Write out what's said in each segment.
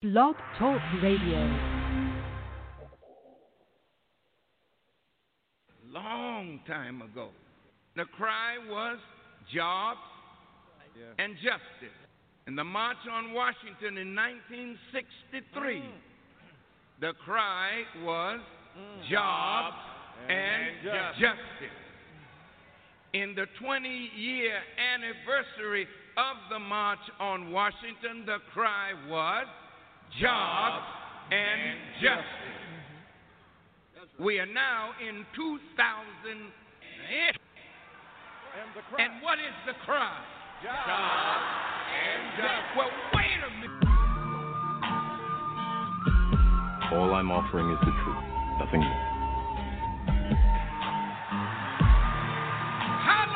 Blog Talk Radio. long time ago. The cry was jobs and justice. In the March on Washington in 1963, mm. the cry was mm. jobs and justice. In the 20 year anniversary of the March on Washington, the cry was jobs and justice. We are now in 2008. And what is the cry? Jobs and justice. Well, wait a minute. All I'm offering is the truth, nothing more. How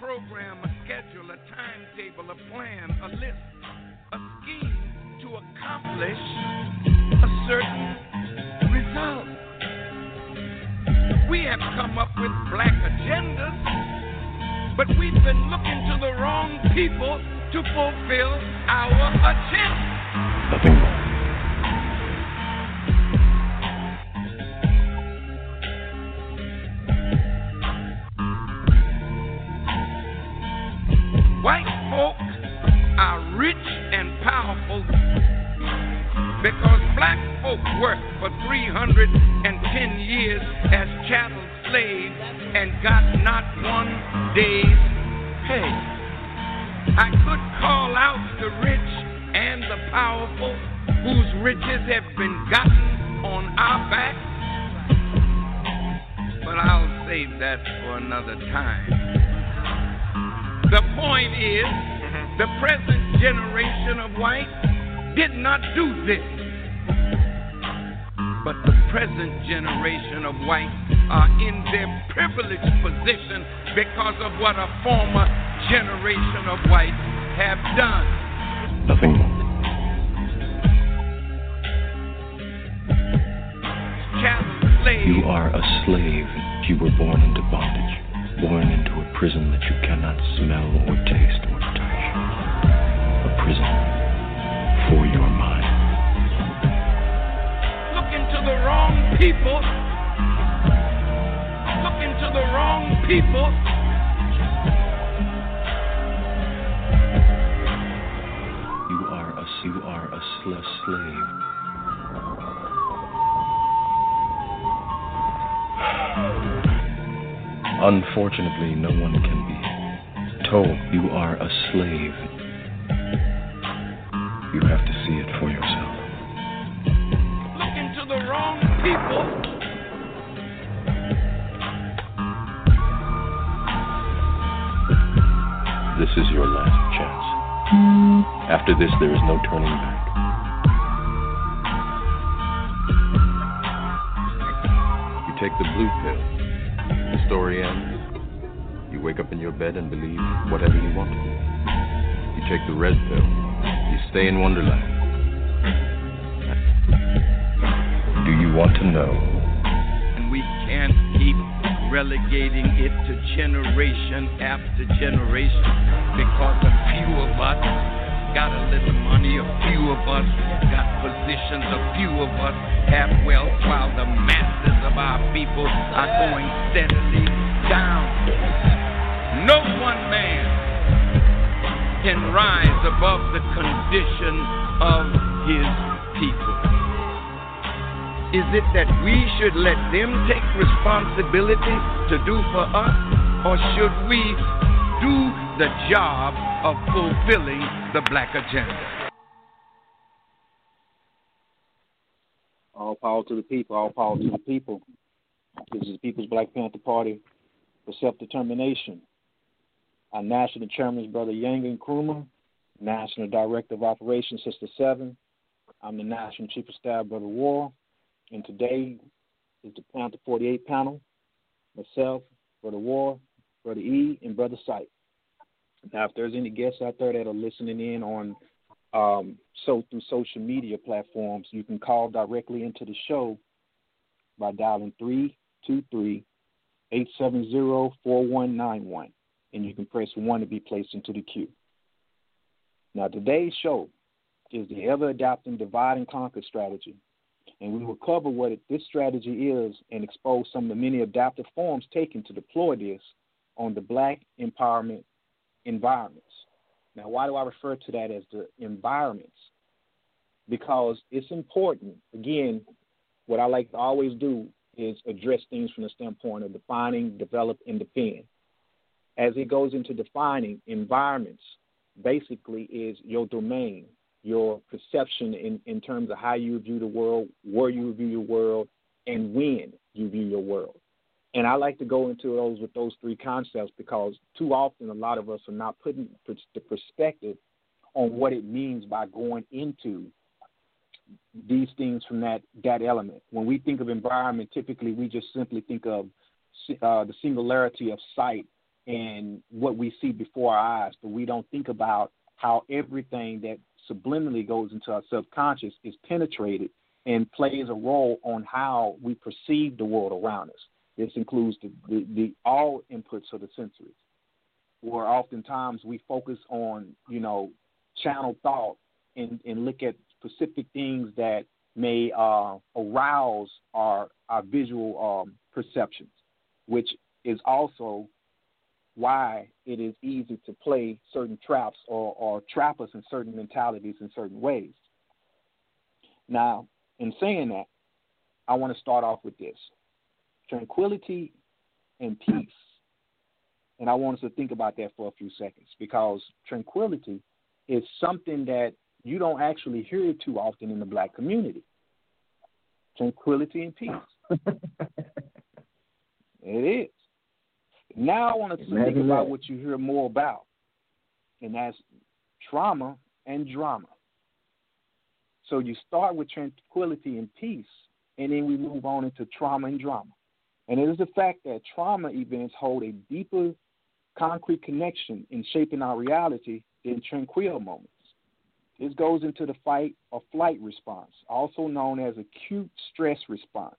program, a schedule, a timetable, a plan, a list, a scheme to accomplish a certain result. We have come up with black agendas, but we've been looking to the wrong people to fulfill our agenda. Nothing more. Rich and powerful because black folk worked for 310 years as chattel slaves and got not one day's pay. I could call out the rich and the powerful whose riches have been gotten on our backs, but I'll save that for another time. The point is, the present generation of whites did not do this. But the present generation of whites are in their privileged position because of what a former generation of whites have done. Nothing. You are a slave. You were born into bondage, born into a prison that you cannot smell or taste prison for your mind. looking to the wrong people. Looking to the wrong people. You are a you are a sl- slave. Unfortunately, no one can be told you are a slave. You have to see it for yourself. Looking to the wrong people. This is your last chance. After this, there is no turning back. You take the blue pill. The story ends. You wake up in your bed and believe whatever you want to. You take the red pill. Stay in Wonderland. Do you want to know? And we can't keep relegating it to generation after generation because a few of us got a little money, a few of us got positions, a few of us have wealth, while the masses of our people are going steadily down. No one man can rise above the condition of his people. Is it that we should let them take responsibility to do for us, or should we do the job of fulfilling the black agenda? All power to the people. All power to the people. This is the People's Black Panther Party for Self Determination. Our national chairman is Brother Yang Nkrumah, National Director of Operations, Sister Seven. I'm the National Chief of Staff, Brother War. And today is the Panther 48 panel. Myself, Brother War, Brother E, and Brother Sight. Now, if there's any guests out there that are listening in on Um, so through social media platforms, you can call directly into the show by dialing 323 870 4191, and you can press 1 to be placed into the queue. Now, today's show is the ever adapting divide and conquer strategy, and we will cover what it, this strategy is and expose some of the many adaptive forms taken to deploy this on the black empowerment environments. Now, why do I refer to that as the environments? Because it's important. Again, what I like to always do is address things from the standpoint of defining, develop, and defend. As it goes into defining environments, basically is your domain, your perception in, in terms of how you view the world, where you view your world, and when you view your world. And I like to go into those with those three concepts because too often a lot of us are not putting the perspective on what it means by going into these things from that that element. When we think of environment, typically we just simply think of uh, the singularity of sight and what we see before our eyes, but we don't think about how everything that subliminally goes into our subconscious is penetrated and plays a role on how we perceive the world around us. This includes the, the, the all inputs of the sensories, where oftentimes we focus on, you know, channel thought and, and look at specific things that may uh, arouse our, our visual um, perceptions, which is also why it is easy to play certain traps or, or trap us in certain mentalities in certain ways. Now, in saying that, I want to start off with this tranquility and peace. And I want us to think about that for a few seconds because tranquility is something that you don't actually hear too often in the black community. Tranquility and peace. it is. Now I want to think about what you hear more about, and that's trauma and drama. So you start with tranquility and peace, and then we move on into trauma and drama. And it is the fact that trauma events hold a deeper concrete connection in shaping our reality than tranquil moments. This goes into the fight or flight response, also known as acute stress response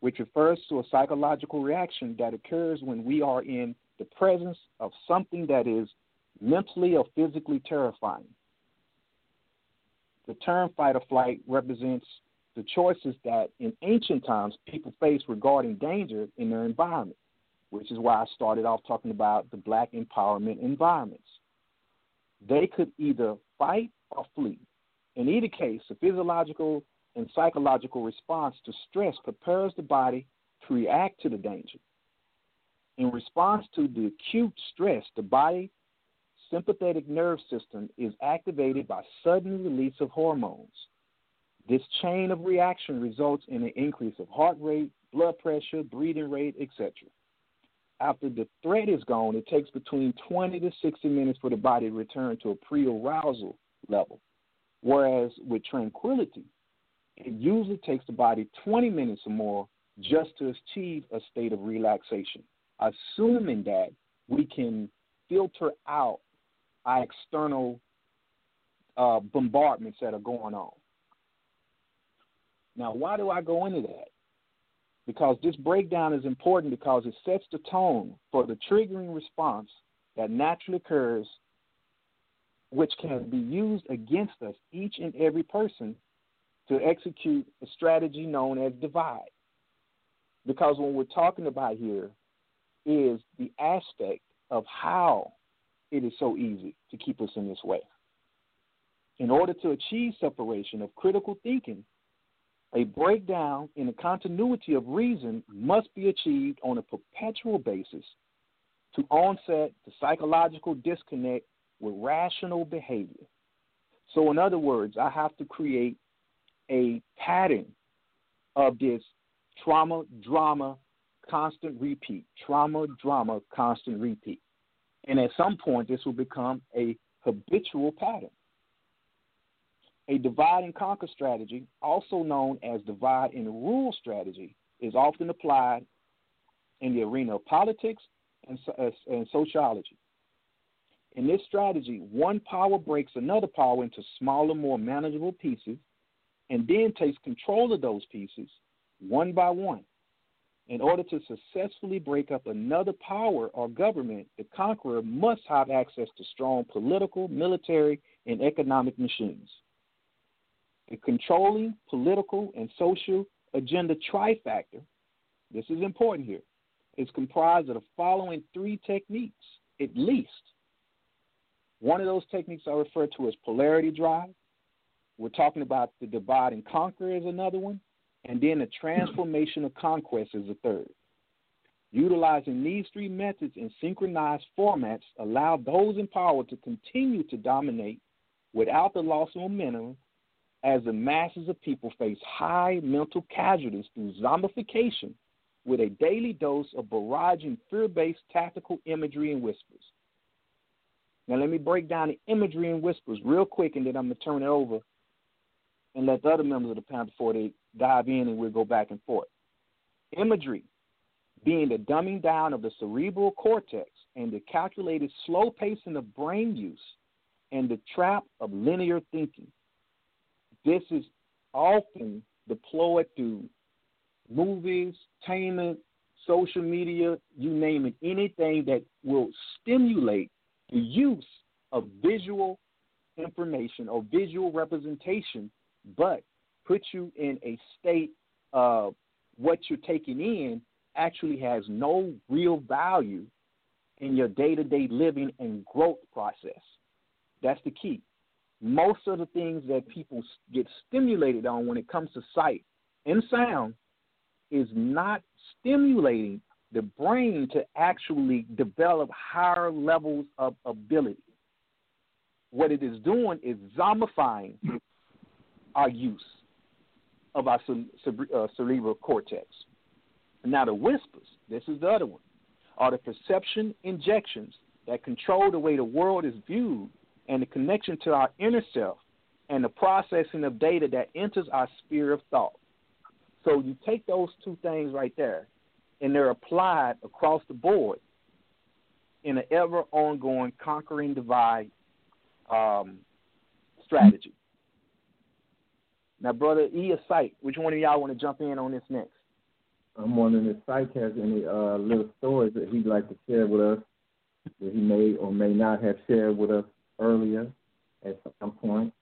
which refers to a psychological reaction that occurs when we are in the presence of something that is mentally or physically terrifying. The term fight or flight represents the choices that in ancient times people faced regarding danger in their environment, which is why I started off talking about the black empowerment environments. They could either fight or flee. In either case, the physiological and psychological response to stress prepares the body to react to the danger. In response to the acute stress, the body sympathetic nerve system is activated by sudden release of hormones. This chain of reaction results in an increase of heart rate, blood pressure, breathing rate, etc. After the threat is gone, it takes between 20 to 60 minutes for the body to return to a pre arousal level. Whereas with tranquility, it usually takes the body 20 minutes or more just to achieve a state of relaxation, assuming that we can filter out our external uh, bombardments that are going on. Now, why do I go into that? Because this breakdown is important because it sets the tone for the triggering response that naturally occurs, which can be used against us, each and every person, to execute a strategy known as divide. Because what we're talking about here is the aspect of how it is so easy to keep us in this way. In order to achieve separation of critical thinking, a breakdown in the continuity of reason must be achieved on a perpetual basis to onset the psychological disconnect with rational behavior. So, in other words, I have to create a pattern of this trauma, drama, constant repeat, trauma, drama, constant repeat. And at some point, this will become a habitual pattern. A divide and conquer strategy, also known as divide and rule strategy, is often applied in the arena of politics and, and sociology. In this strategy, one power breaks another power into smaller, more manageable pieces and then takes control of those pieces one by one. In order to successfully break up another power or government, the conqueror must have access to strong political, military, and economic machines. The controlling political and social agenda trifactor, this is important here, is comprised of the following three techniques, at least. One of those techniques I refer to as polarity drive. We're talking about the divide and conquer as another one, and then the transformation of conquest is a third. Utilizing these three methods in synchronized formats allow those in power to continue to dominate without the loss of momentum as the masses of people face high mental casualties through zombification with a daily dose of barraging fear based tactical imagery and whispers. Now, let me break down the imagery and whispers real quick, and then I'm going to turn it over and let the other members of the panel before they dive in and we'll go back and forth. Imagery being the dumbing down of the cerebral cortex and the calculated slow pacing of brain use and the trap of linear thinking. This is often deployed through movies, entertainment, social media, you name it, anything that will stimulate the use of visual information or visual representation, but put you in a state of what you're taking in actually has no real value in your day to day living and growth process. That's the key. Most of the things that people get stimulated on when it comes to sight and sound is not stimulating the brain to actually develop higher levels of ability. What it is doing is zombifying hmm. Our use of our uh, cerebral cortex. Now, the whispers, this is the other one, are the perception injections that control the way the world is viewed and the connection to our inner self and the processing of data that enters our sphere of thought. So you take those two things right there, and they're applied across the board in an ever ongoing conquering divide um, strategy. Now, brother E or Sight, which one of y'all want to jump in on this next? I'm wondering if Sight has any uh, little stories that he'd like to share with us that he may or may not have shared with us earlier at some point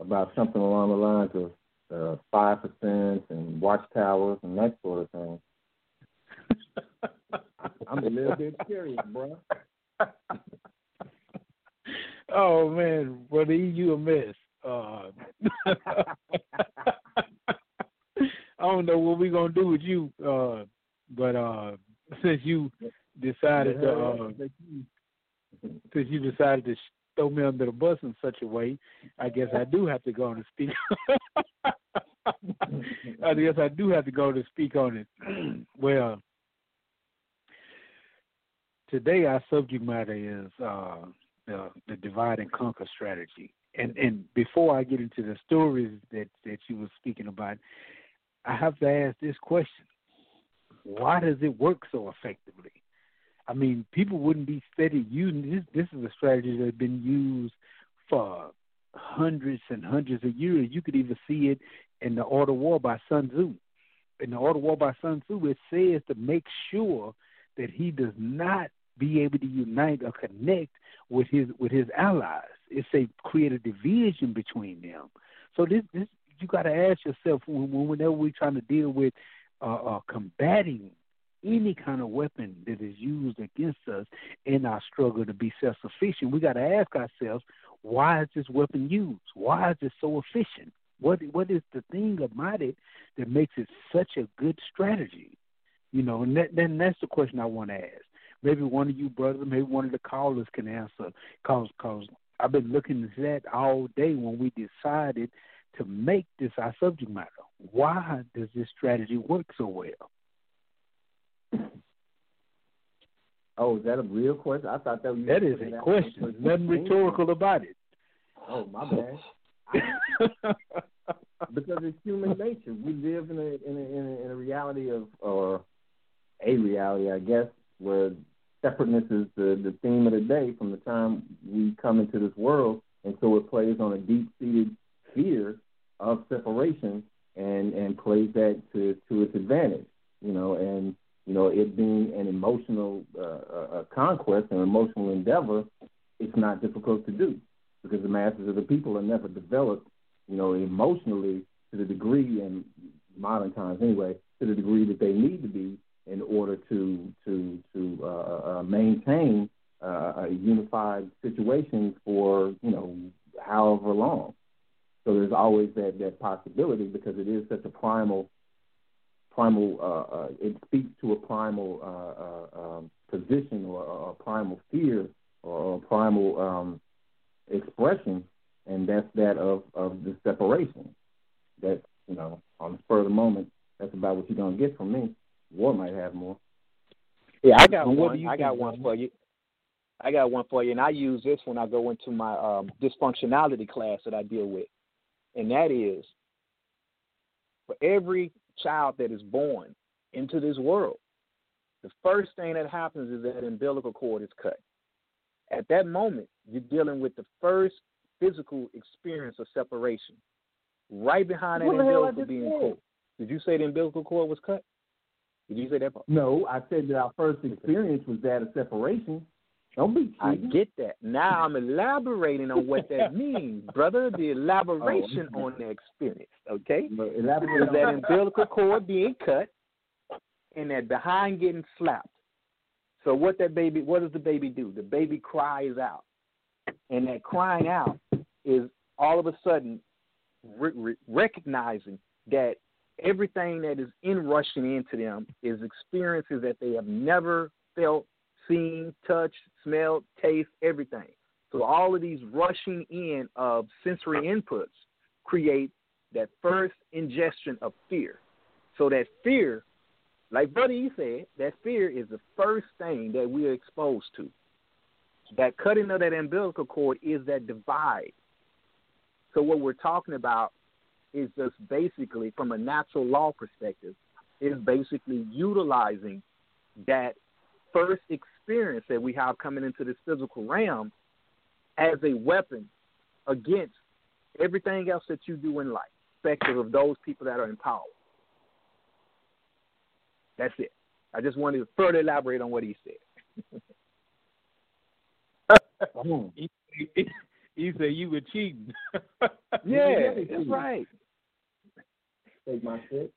about something along the lines of uh, five percent and watchtowers and that sort of thing. I'm a little bit curious, bro. oh man, brother, E you a mess. Uh, I don't know what we're gonna do with you, uh, but uh, since you decided to, uh, since you decided to throw me under the bus in such a way, I guess I do have to go on and speak. I guess I do have to go to speak on it. well, today our subject matter is uh, the, the divide and conquer strategy. And and before I get into the stories that that you were speaking about, I have to ask this question: Why does it work so effectively? I mean, people wouldn't be steady using this. This is a strategy that has been used for hundreds and hundreds of years. You could even see it in the Art of War by Sun Tzu. In the Art of War by Sun Tzu, it says to make sure that he does not be able to unite or connect with his with his allies. It's a create a division between them. So this this you got to ask yourself whenever we're trying to deal with uh, uh, combating any kind of weapon that is used against us in our struggle to be self sufficient, we got to ask ourselves, why is this weapon used? Why is it so efficient? What what is the thing about it that makes it such a good strategy? You know, and that, then that's the question I want to ask. Maybe one of you brothers, maybe one of the callers can answer, cause cause I've been looking at that all day when we decided to make this our subject matter. Why does this strategy work so well? Oh, is that a real question? I thought that was that is a question. Nothing rhetorical about it. Oh, my bad. because it's human nature. We live in a in a in a, in a reality of or a reality, I guess, where separateness is the, the theme of the day from the time we come into this world, and so it plays on a deep-seated fear of separation and and plays that to to its advantage, you know, and you know it being an emotional uh, a conquest, an emotional endeavor, it's not difficult to do because the masses of the people are never developed, you know, emotionally to the degree in modern times anyway, to the degree that they need to be in order to to to uh, uh, maintain uh, a unified situation for you know however long. So there's always that that possibility because it is such a primal primal. Uh, uh, it speaks to a primal uh, uh, um, position or a primal fear or a primal um, expression, and that's that of of the separation. That you know on the spur of the moment, that's about what you're gonna get from me. War might have more. Yeah, I got one. I got one for you. I got one for you, and I use this when I go into my um, dysfunctionality class that I deal with, and that is for every child that is born into this world, the first thing that happens is that umbilical cord is cut. At that moment, you're dealing with the first physical experience of separation. Right behind that umbilical being cut. Did you say the umbilical cord was cut? Did you say that part? No, I said that our first experience was that of separation. Don't be. I get that. Now I'm elaborating on what that means, brother. The elaboration oh. on the experience, okay? Elaborate is that umbilical cord being cut and that behind getting slapped. So what that baby, what does the baby do? The baby cries out, and that crying out is all of a sudden re- re- recognizing that everything that is in rushing into them is experiences that they have never felt, seen, touched, smelled, taste, everything. So all of these rushing in of sensory inputs create that first ingestion of fear. So that fear, like Buddy said, that fear is the first thing that we are exposed to. That cutting of that umbilical cord is that divide. So what we're talking about is just basically, from a natural law perspective, is basically utilizing that first experience that we have coming into this physical realm as a weapon against everything else that you do in life, effective of those people that are in power. That's it. I just wanted to further elaborate on what he said. he, said you were cheating. yeah, that's right take my shit.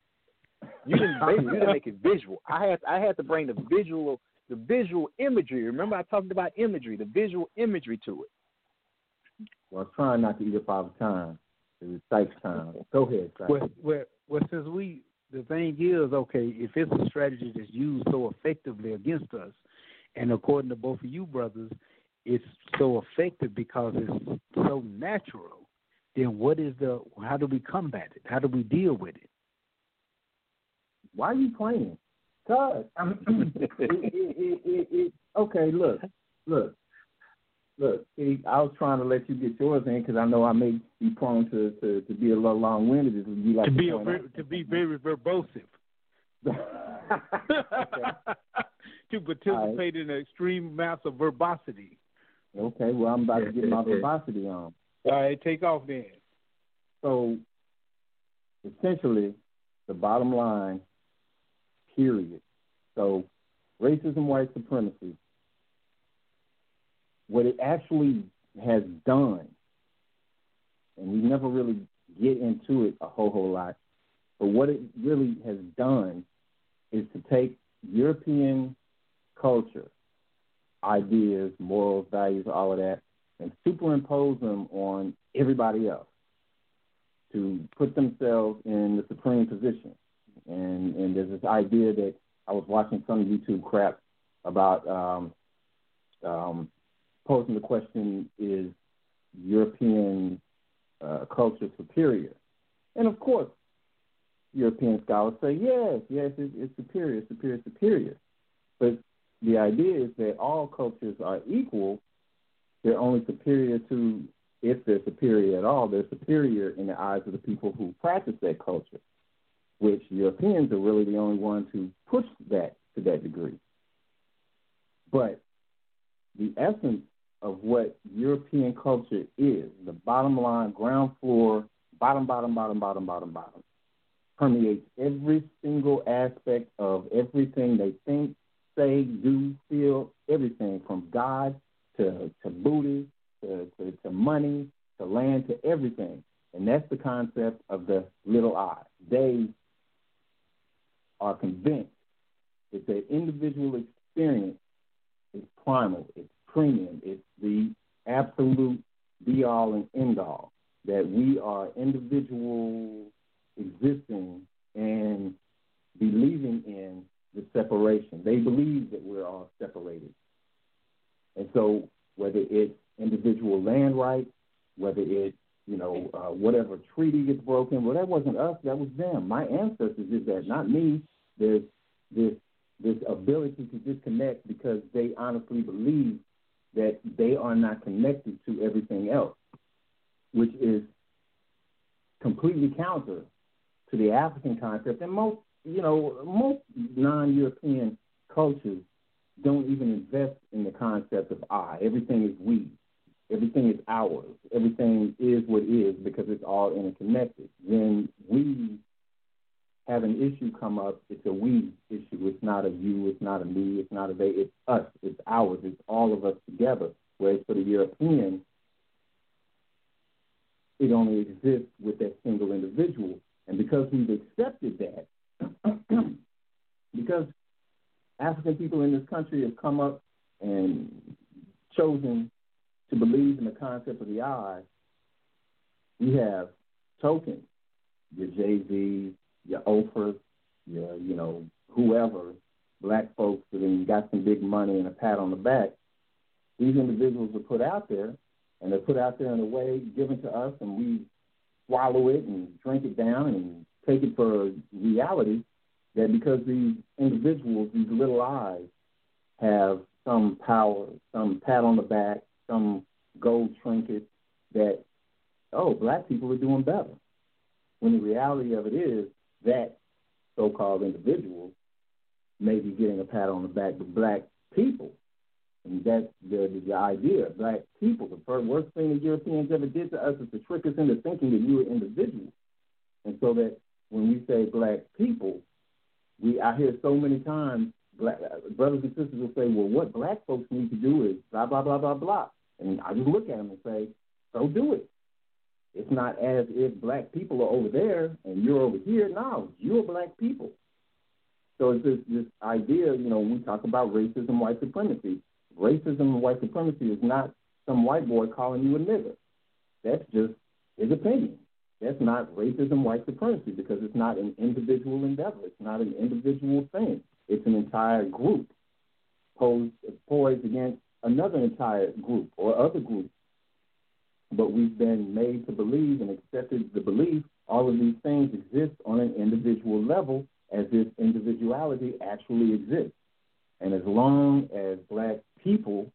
You didn't, you didn't make it visual. I had I had to bring the visual the visual imagery. Remember I talked about imagery, the visual imagery to it. Well, I'm trying not to eat up all the time. It's Psych's time. Go ahead, Psych. Well, well, well, since we, the thing is, okay, if it's a strategy that's used so effectively against us, and according to both of you brothers, it's so effective because it's so natural then what is the how do we combat it? How do we deal with it? Why are you playing? Cause okay, look, look, look. See, I was trying to let you get yours in because I know I may be prone to, to, to be a little long winded. Like to, be a, to be very verbose. to participate right. in an extreme amounts of verbosity. Okay, well I'm about to get my verbosity on. All right, take off then. So essentially, the bottom line, period. So racism, white supremacy, what it actually has done, and we never really get into it a whole whole lot, but what it really has done is to take European culture, ideas, morals, values, all of that, and superimpose them on everybody else to put themselves in the supreme position. And and there's this idea that I was watching some YouTube crap about um, um, posing the question: Is European uh, culture superior? And of course, European scholars say yes, yes, it's, it's superior, superior, superior. But the idea is that all cultures are equal they're only superior to, if they're superior at all, they're superior in the eyes of the people who practice that culture, which Europeans are really the only ones who push that to that degree. But the essence of what European culture is, the bottom line, ground floor, bottom, bottom, bottom, bottom, bottom, bottom, permeates every single aspect of everything they think, say, do, feel, everything from God to, to booty to, to, to money to land to everything. And that's the concept of the little I. They are convinced that their individual experience is primal, it's premium, it's the absolute be all and end all. That we are individual existing and believing in the separation. They believe that we're all separated. And so whether it's individual land rights, whether it's you know, uh, whatever treaty gets broken. Well, that wasn't us. That was them. My ancestors did that, not me. There's this this ability to disconnect because they honestly believe that they are not connected to everything else, which is completely counter to the African concept. And most, you know, most non-European cultures don't even invest in the concept of I. Everything is we. Everything is ours. Everything is what is because it's all interconnected. When we have an issue come up, it's a we issue. It's not a you, it's not a me, it's not a they, it's us, it's ours, it's all of us together. Whereas for the European, it only exists with that single individual. And because we've accepted that, because African people in this country have come up and chosen to believe in the concept of the I, we have tokens, your Jay Z's, your Oprahs, your, you know, whoever, black folks that then got some big money and a pat on the back. These individuals are put out there, and they're put out there in a way given to us, and we swallow it and drink it down and take it for reality. That because these individuals, these little eyes, have some power, some pat on the back, some gold trinket that, oh, black people are doing better. When the reality of it is that so called individual may be getting a pat on the back, but black people, and that's the, the idea, black people, the first, worst thing the Europeans ever did to us is to trick us into thinking that you were individuals. And so that when we say black people, we I hear so many times black brothers and sisters will say, well, what black folks need to do is blah, blah, blah, blah, blah. And I just look at them and say, so do it. It's not as if black people are over there and you're over here. No, you're black people. So it's this, this idea, you know, we talk about racism, white supremacy, racism and white supremacy is not some white boy calling you a nigger. That's just his opinion. That's not racism, white supremacy, because it's not an individual endeavor. It's not an individual thing. It's an entire group posed, poised against another entire group or other groups. But we've been made to believe and accepted the belief all of these things exist on an individual level as if individuality actually exists. And as long as black people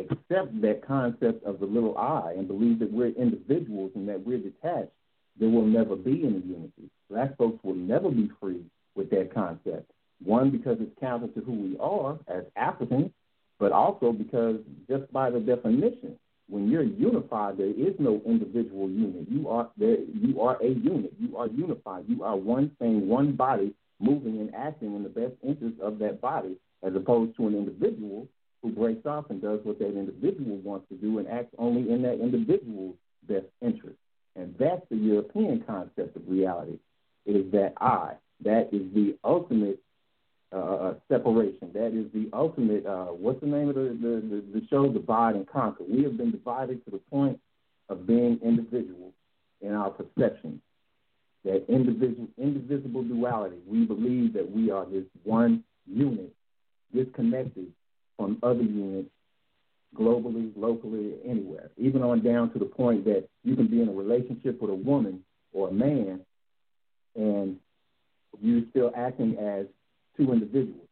accept that concept of the little I and believe that we're individuals and that we're detached, there will never be any unity. Black folks will never be free with that concept. One, because it's counter to who we are as Africans, but also because just by the definition, when you're unified, there is no individual unit. You are there. You are a unit. You are unified. You are one thing, one body, moving and acting in the best interest of that body, as opposed to an individual who breaks off and does what that individual wants to do and acts only in that individual's best interest. And that's the European concept of reality. It is that I. That is the ultimate uh, separation. That is the ultimate. Uh, what's the name of the, the, the, the show? Divide and Conquer. We have been divided to the point of being individuals in our perception. That individual, indivisible duality. We believe that we are this one unit, disconnected from other units globally, locally, anywhere. Even on down to the point that you can be in a relationship with a woman or a man, and you're still acting as two individuals.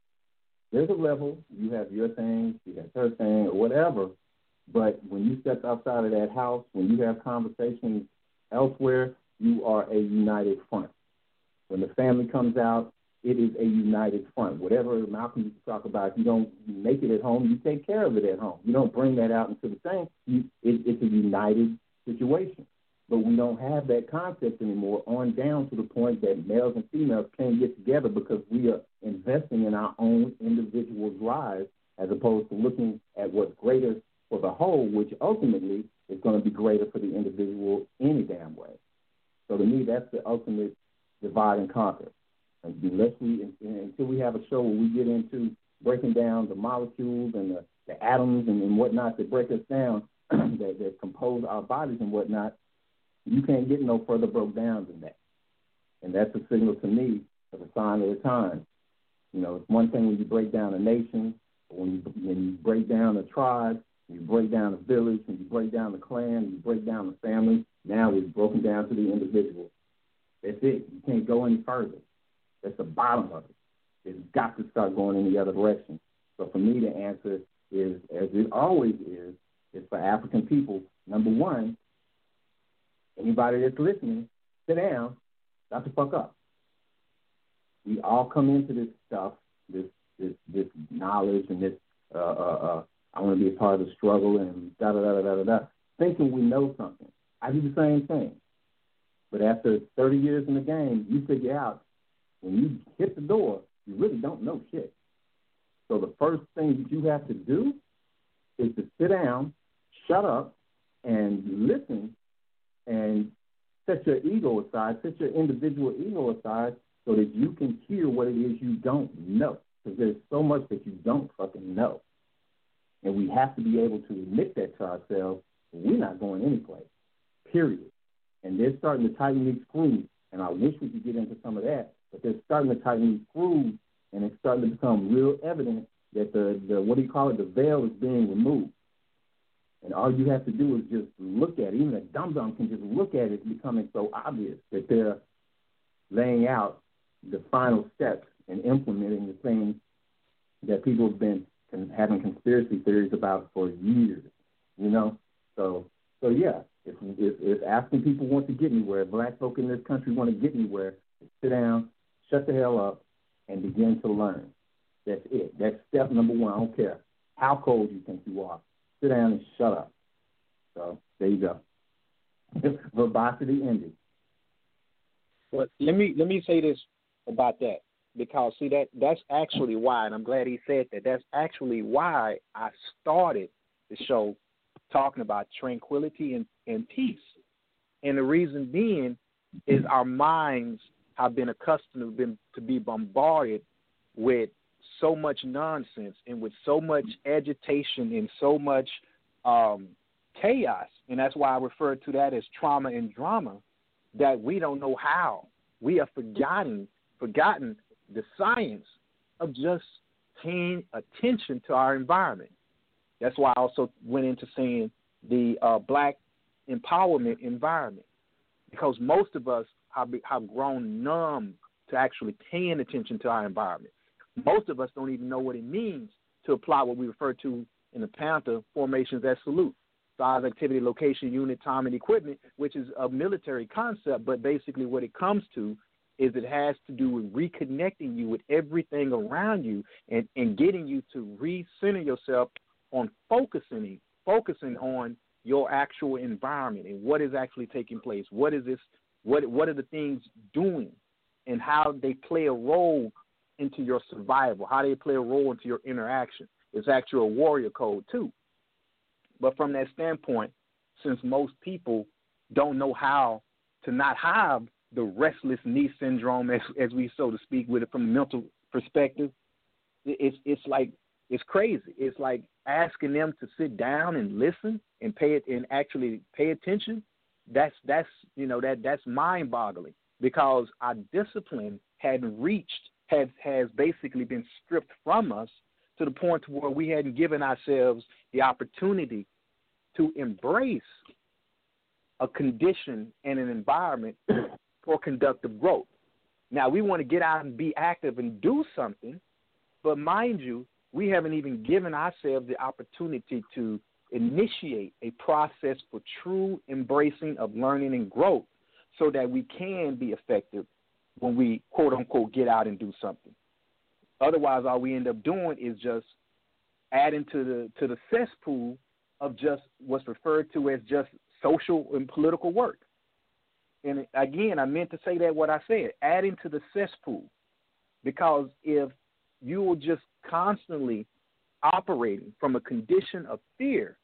There's a level, you have your thing, she has her thing, or whatever, but when you step outside of that house, when you have conversations elsewhere, you are a united front. When the family comes out, it is a united front. Whatever Malcolm used to talk about, if you don't make it at home, you take care of it at home. You don't bring that out into the thing. You, it, it's a united situation. But we don't have that concept anymore on down to the point that males and females can't get together because we are investing in our own individual drives as opposed to looking at what's greater for the whole, which ultimately is going to be greater for the individual any damn way. So to me, that's the ultimate divide and conquer. Unless we, until we have a show where we get into breaking down the molecules and the, the atoms and, and whatnot that break us down, that, that compose our bodies and whatnot, you can't get no further broke down than that. And that's a signal to me of a sign of the time. You know, it's one thing when you break down a nation, when you, when you break down a tribe, you break down a village, when you break down the clan, you break down the family. Now we've broken down to the individual. That's it. You can't go any further. That's the bottom of it. It's got to start going in the other direction. So for me, the answer is, as it always is, is for African people. Number one, Anybody that's listening, sit down, shut the fuck up. We all come into this stuff, this this this knowledge and this uh, uh, uh, I want to be a part of the struggle and da da da da da da, thinking we know something. I do the same thing, but after 30 years in the game, you figure out when you hit the door, you really don't know shit. So the first thing that you have to do is to sit down, shut up, and listen and set your ego aside, set your individual ego aside so that you can hear what it is you don't know. Because there's so much that you don't fucking know. And we have to be able to admit that to ourselves. We're not going anyplace, period. And they're starting to tighten these screws. And I wish we could get into some of that, but they're starting to tighten these screws, and it's starting to become real evident that the, the what do you call it, the veil is being removed. And all you have to do is just look at it. Even a dum dum can just look at it. Becoming so obvious that they're laying out the final steps and implementing the things that people have been having conspiracy theories about for years. You know, so so yeah. If, if if African people want to get anywhere, black folk in this country want to get anywhere, sit down, shut the hell up, and begin to learn. That's it. That's step number one. I don't care how cold you think you are sit down and shut up. So there you go. Verbosity ended. But let me let me say this about that because see that that's actually why, and I'm glad he said that. That's actually why I started the show talking about tranquility and, and peace. And the reason being is our minds have been accustomed to, been, to be bombarded with so much nonsense and with so much agitation and so much um, chaos, and that's why I refer to that as trauma and drama, that we don't know how. We have forgotten forgotten the science of just paying attention to our environment. That's why I also went into saying the uh, black empowerment environment, because most of us have, have grown numb to actually paying attention to our environment. Most of us don't even know what it means to apply what we refer to in the Panther formations as salute size, activity, location, unit, time, and equipment, which is a military concept, but basically what it comes to is it has to do with reconnecting you with everything around you and, and getting you to recenter yourself on focusing focusing on your actual environment and what is actually taking place. What is this what what are the things doing and how they play a role into your survival, how they play a role into your interaction. It's actually a warrior code too. But from that standpoint, since most people don't know how to not have the restless knee syndrome, as, as we so to speak, with it from a mental perspective, it's it's like it's crazy. It's like asking them to sit down and listen and pay it and actually pay attention. That's that's you know that that's mind boggling because our discipline hadn't reached has has basically been stripped from us to the point where we hadn't given ourselves the opportunity to embrace a condition and an environment for conductive growth. Now we want to get out and be active and do something, but mind you, we haven't even given ourselves the opportunity to initiate a process for true embracing of learning and growth so that we can be effective when we quote unquote get out and do something. Otherwise, all we end up doing is just adding to the to the cesspool of just what's referred to as just social and political work. And again, I meant to say that what I said, adding to the cesspool. Because if you will just constantly operating from a condition of fear,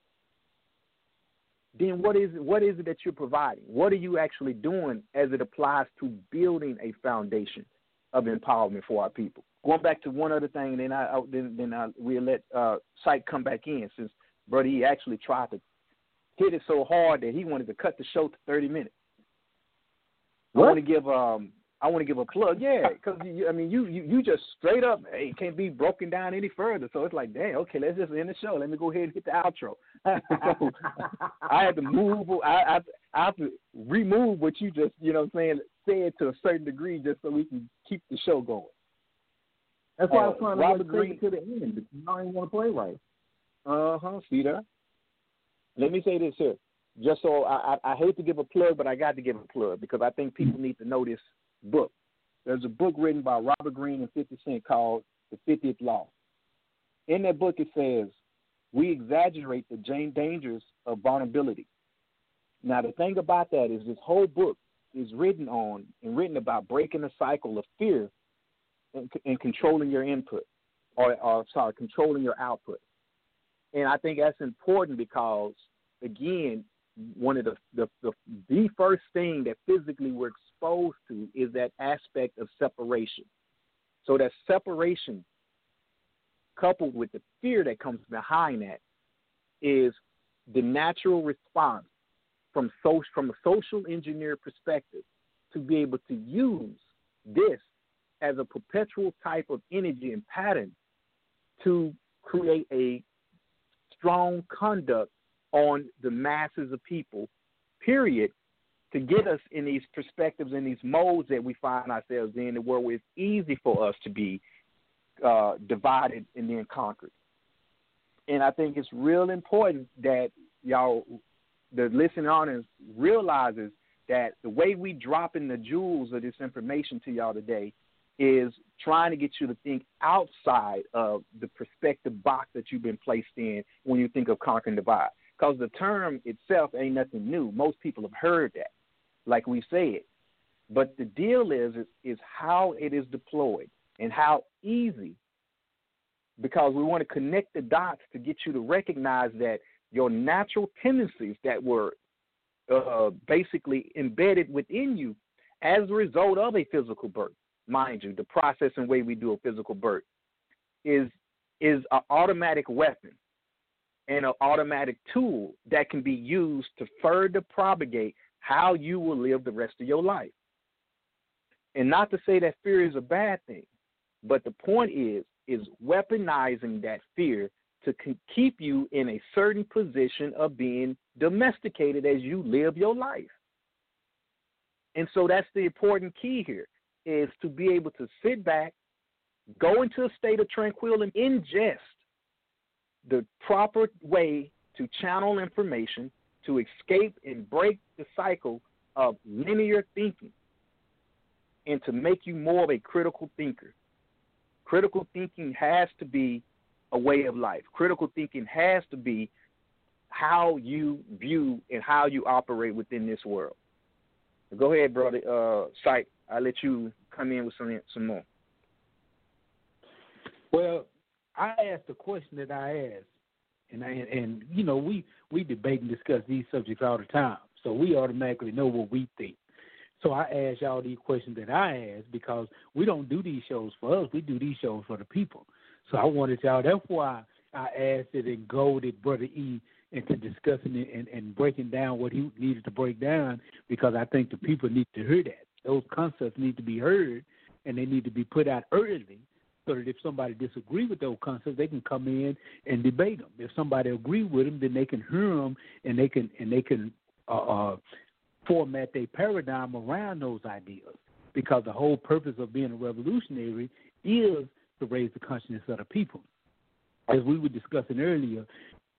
then what is what is it that you're providing? What are you actually doing as it applies to building a foundation of empowerment for our people? Going back to one other thing, and then I then then I, we'll let uh, Sight come back in since brother he actually tried to hit it so hard that he wanted to cut the show to 30 minutes. What? I want to give um I want to give a plug, yeah, because I mean you, you you just straight up hey, it can't be broken down any further. So it's like, damn, okay, let's just end the show. Let me go ahead and hit the outro. so I had to move. I, I I have to remove what you just you know what I'm saying said to a certain degree just so we can keep the show going. That's why uh, I was trying to Robert Greene, to the end, but you don't even want to play right. Uh huh. See that? Let me say this here, just so I, I, I hate to give a plug, but I got to give a plug because I think people need to know this book. There's a book written by Robert Greene and 50 Cent called The 50th Law. In that book, it says, We exaggerate the dangers of vulnerability. Now, the thing about that is, this whole book is written on and written about breaking the cycle of fear and, and controlling your input, or, or sorry, controlling your output. And I think that's important because, again, one of the, the the the first thing that physically we're exposed to is that aspect of separation. So that separation, coupled with the fear that comes behind that, is the natural response from social from a social engineer perspective to be able to use this as a perpetual type of energy and pattern to create a strong conduct on the masses of people, period, to get us in these perspectives and these modes that we find ourselves in, where it's easy for us to be uh, divided and then conquered. And I think it's real important that y'all, the listening audience, realizes that the way we drop in the jewels of this information to y'all today is trying to get you to think outside of the perspective box that you've been placed in when you think of conquering divide. Because the term itself ain't nothing new. Most people have heard that, like we said. But the deal is, is, is how it is deployed and how easy, because we want to connect the dots to get you to recognize that your natural tendencies that were uh, basically embedded within you as a result of a physical birth mind you, the process and way we do a physical birth is is an automatic weapon and an automatic tool that can be used to further propagate how you will live the rest of your life. And not to say that fear is a bad thing, but the point is is weaponizing that fear to keep you in a certain position of being domesticated as you live your life. And so that's the important key here is to be able to sit back, go into a state of tranquility, ingest the proper way to channel information to escape and break the cycle of linear thinking and to make you more of a critical thinker. Critical thinking has to be a way of life. Critical thinking has to be how you view and how you operate within this world. Go ahead, brother. Uh. I'll let you come in with some some more. Well, I asked the question that I asked, and I, and you know we we debate and discuss these subjects all the time, so we automatically know what we think. So I ask y'all these questions that I ask because we don't do these shows for us; we do these shows for the people. So I wanted y'all. That's why I asked it and goaded Brother E into discussing it and, and breaking down what he needed to break down because I think the people need to hear that. Those concepts need to be heard and they need to be put out early so that if somebody disagree with those concepts, they can come in and debate them. If somebody agree with them, then they can hear them and they can and they can uh, uh, format their paradigm around those ideas. Because the whole purpose of being a revolutionary is to raise the consciousness of the people. As we were discussing earlier,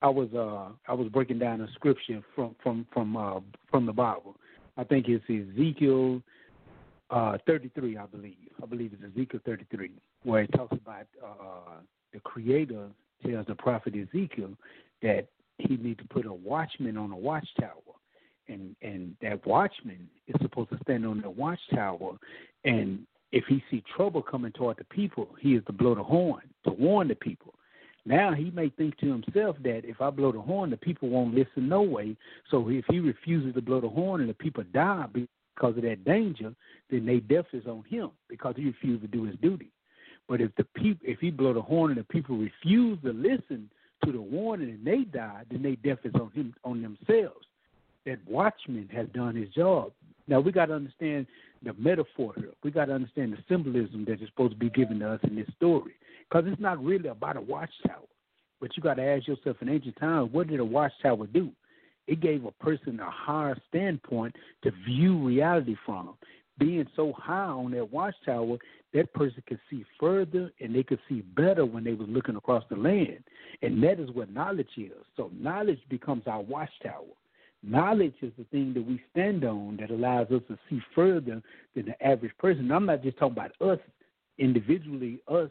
I was uh I was breaking down a scripture from from from uh from the Bible. I think it's Ezekiel uh, 33, I believe. I believe it's Ezekiel 33, where it talks about uh, the Creator tells the prophet Ezekiel that he needs to put a watchman on a watchtower, and and that watchman is supposed to stand on the watchtower, and if he see trouble coming toward the people, he is to blow the horn to warn the people. Now he may think to himself that if I blow the horn, the people won't listen no way. So if he refuses to blow the horn and the people die because of that danger, then they death is on him because he refused to do his duty. But if the people, if he blow the horn and the people refuse to listen to the warning and they die, then they death is on him on themselves. That watchman has done his job. Now we got to understand the metaphor here. We got to understand the symbolism that is supposed to be given to us in this story, because it's not really about a watchtower. But you got to ask yourself in ancient times, what did a watchtower do? It gave a person a higher standpoint to view reality from. Being so high on that watchtower, that person could see further and they could see better when they was looking across the land. And that is what knowledge is. So knowledge becomes our watchtower. Knowledge is the thing that we stand on that allows us to see further than the average person. I'm not just talking about us individually, us,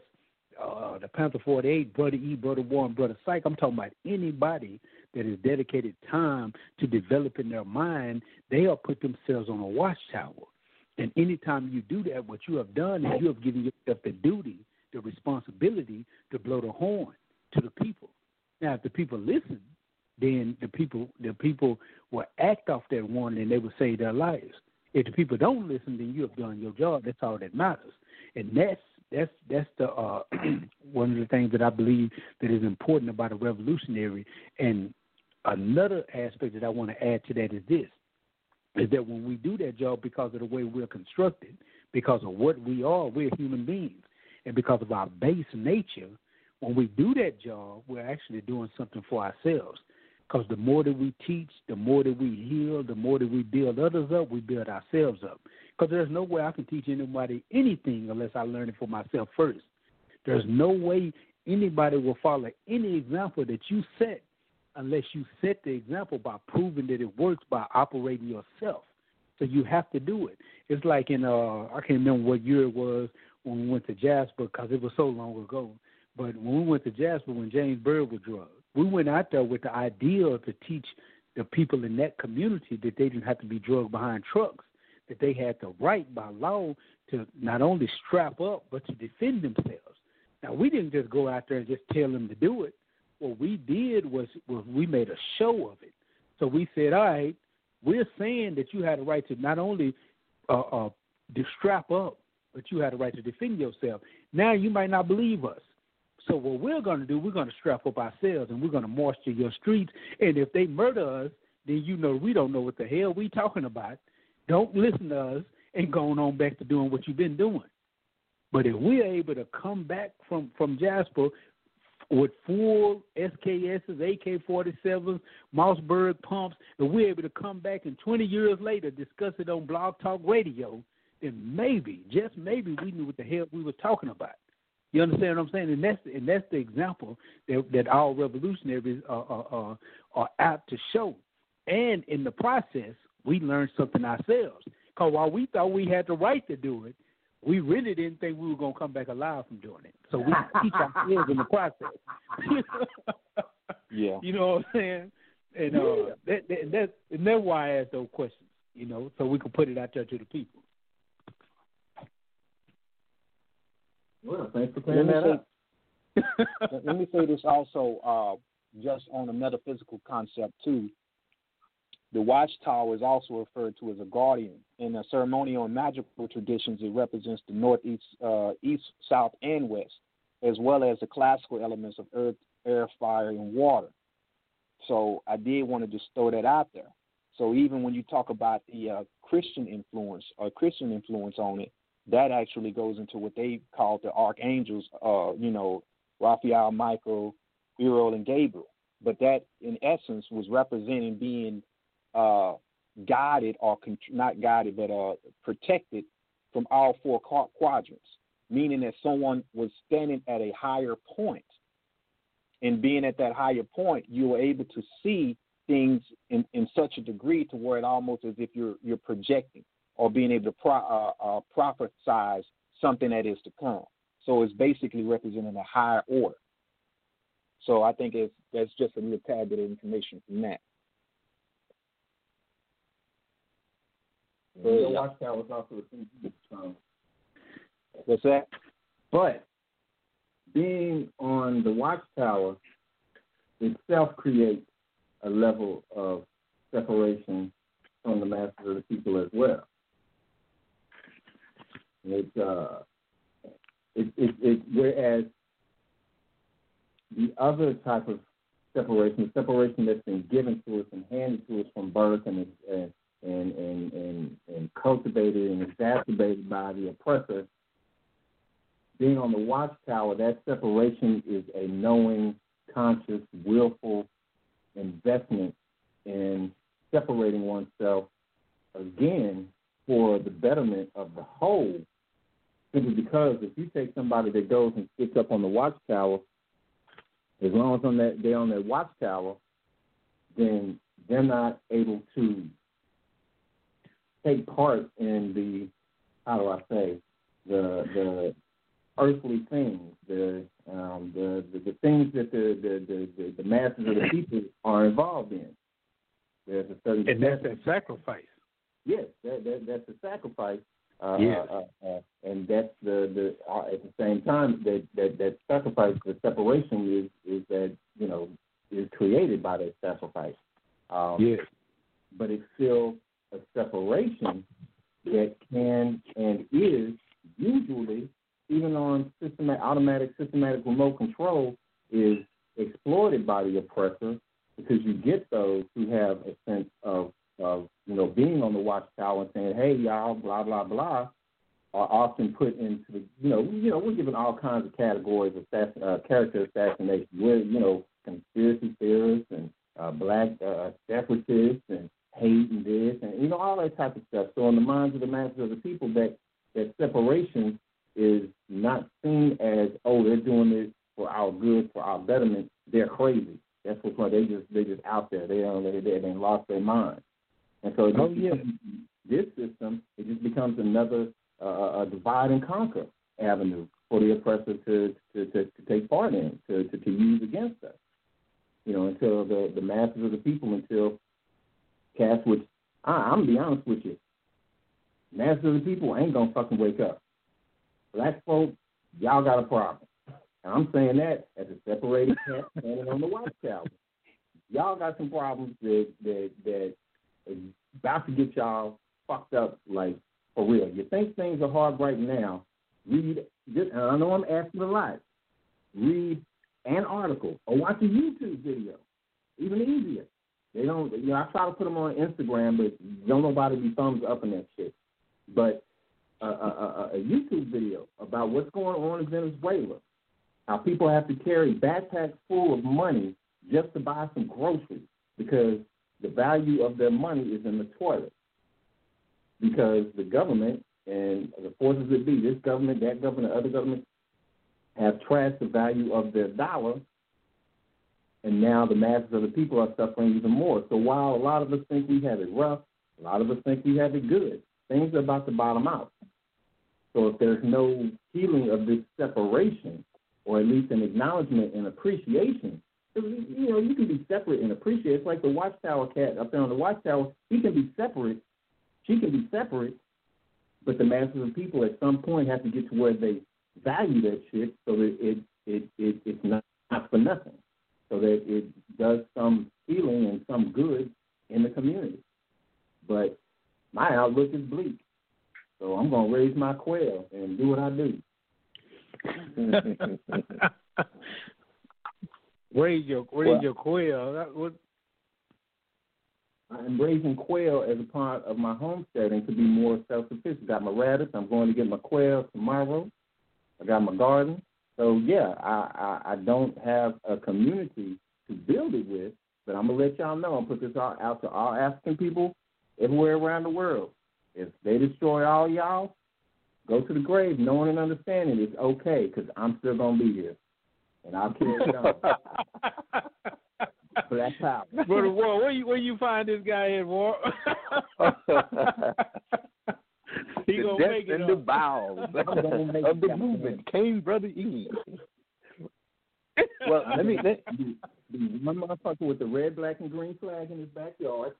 uh, the Panther 48, Brother E, Brother Warren, Brother Psych. I'm talking about anybody that has dedicated time to developing their mind. They will put themselves on a watchtower. And anytime you do that, what you have done is you have given yourself the duty, the responsibility to blow the horn to the people. Now, if the people listen, then the people the people will act off that warning and they will save their lives. If the people don't listen, then you have done your job. That's all that matters. And that's that's that's the uh, one of the things that I believe that is important about a revolutionary. And another aspect that I want to add to that is this: is that when we do that job because of the way we're constructed, because of what we are, we're human beings, and because of our base nature, when we do that job, we're actually doing something for ourselves. Because the more that we teach, the more that we heal, the more that we build others up, we build ourselves up. Because there's no way I can teach anybody anything unless I learn it for myself first. There's no way anybody will follow any example that you set unless you set the example by proving that it works by operating yourself. So you have to do it. It's like in uh I can't remember what year it was when we went to Jasper because it was so long ago. But when we went to Jasper, when James Byrd was drugged, we went out there with the idea to teach the people in that community that they didn't have to be drugged behind trucks, that they had the right by law to not only strap up but to defend themselves. Now we didn't just go out there and just tell them to do it what we did was, was we made a show of it. So we said, all right, we're saying that you had a right to not only uh, uh, to strap up, but you had a right to defend yourself. Now you might not believe us. So what we're going to do, we're going to strap up ourselves and we're going to march to your streets. And if they murder us, then you know we don't know what the hell we talking about. Don't listen to us and going on back to doing what you've been doing. But if we're able to come back from from Jasper with full SKSs, AK 47s, Mossberg pumps, and we're able to come back and 20 years later discuss it on Blog Talk Radio, then maybe, just maybe, we knew what the hell we were talking about. You understand what I'm saying? And that's and that's the example that that our revolutionaries are, are, are apt to show. And in the process, we learned something ourselves. Because while we thought we had the right to do it, we really didn't think we were gonna come back alive from doing it. So we teach ourselves in the process. yeah. You know what I'm saying? And uh, yeah. that, that, that, and that's why I ask those questions. You know, so we can put it out there to the people. Well, thanks for clearing that up. let me say this also, uh, just on a metaphysical concept too. The watchtower is also referred to as a guardian. In the ceremonial and magical traditions, it represents the north, east, uh, east, south, and west, as well as the classical elements of earth, air, fire, and water. So I did want to just throw that out there. So even when you talk about the uh, Christian influence or Christian influence on it, that actually goes into what they call the archangels. Uh, you know, Raphael, Michael, Uriel, and Gabriel. But that, in essence, was representing being uh, guided or con- not guided, but uh, protected from all four quadrants, meaning that someone was standing at a higher point. And being at that higher point, you were able to see things in, in such a degree to where it almost as if you're you're projecting. or being able to pro, uh, uh, prophesize something that is to come. So it's basically representing a higher order. So I think it's that's just a little tad bit of information from that. Yeah, the watchtower was also a thing. Um, What's that? but being on the watchtower itself creates a level of separation from the masses of the people as well. It's uh, it, it, it whereas the other type of separation, the separation that's been given to us and handed to us from birth and and and and, and, and cultivated and exacerbated by the oppressor, being on the watchtower, that separation is a knowing, conscious, willful investment in separating oneself again for the betterment of the whole. Simply because if you take somebody that goes and sits up on the watchtower, as long as on that they're on that watchtower, then they're not able to take part in the how do I say the the earthly things, the um, the, the the things that the the, the the masses of the people are involved in. There's a certain And that's that sacrifice. yes, that, that that's a sacrifice. Uh, Yes. uh, uh, and that's the the uh, at the same time that that that sacrifice, the separation is is that you know is created by that sacrifice. Um, Yes. but it's still a separation that can and is usually, even on systematic, automatic systematic remote control, is exploited by the oppressor because you get those who have a sense of, of you know, being on the watchtower and saying, hey, y'all, blah, blah, blah, are often put into the, you know, you know, we're given all kinds of categories of assass- uh, character assassination. We're, you know, conspiracy theorists and uh, black uh, separatists and hate and this and you know all that type of stuff. So in the minds of the masses of the people, that that separation is not seen as oh they're doing this for our good, for our betterment. They're crazy. That's what's why they just they just out there. They don't they they, they lost their mind. And so it Oh, yeah. this system it just becomes another uh, a divide and conquer avenue for the oppressor to to, to, to take part in to, to to use against us. You know, until the the masses of the people until cast which I, I'm gonna be honest with you, masses of the people ain't gonna fucking wake up. Black folk, y'all got a problem. And I'm saying that as a separated cat standing on the watchtower. Y'all got some problems that that that is about to get y'all fucked up like for real. You think things are hard right now? Read this, and I know I'm asking a lot. Read an article or watch a YouTube video. Even easier. They don't. You know, I try to put them on Instagram, but don't nobody be thumbs up in that shit. But a, a, a, a YouTube video about what's going on in Venezuela, how people have to carry backpacks full of money just to buy some groceries because the value of their money is in the toilet. Because the government and the forces that be, this government, that government, other governments, have trashed the value of their dollar and now the masses of the people are suffering even more. So while a lot of us think we have it rough, a lot of us think we have it good, things are about to bottom out. So if there's no healing of this separation, or at least an acknowledgement and appreciation, you know, you can be separate and appreciate. It's like the watchtower cat up there on the watchtower. He can be separate. She can be separate, but the masses of people at some point have to get to where they value that shit so that it it, it it's not, not for nothing so that it does some healing and some good in the community. But my outlook is bleak. So I'm gonna raise my quail and do what I do. raise your raise Well- your quail. That, what, I'm raising quail as a part of my homesteading to be more self sufficient. Got my rabbits, I'm going to get my quail tomorrow. I got my garden. So yeah, I, I, I don't have a community to build it with, but I'm gonna let y'all know. I'm put this out, out to all African people everywhere around the world. If they destroy all y'all, go to the grave, knowing and understanding it's okay, because I'm still gonna be here, and I'll carry it on. Black power. Brother War, where you where you find this guy at War? the gonna depths make it and the bowels of the movement came Brother E. Well, let me let one motherfucker with the red, black, and green flag in his backyard.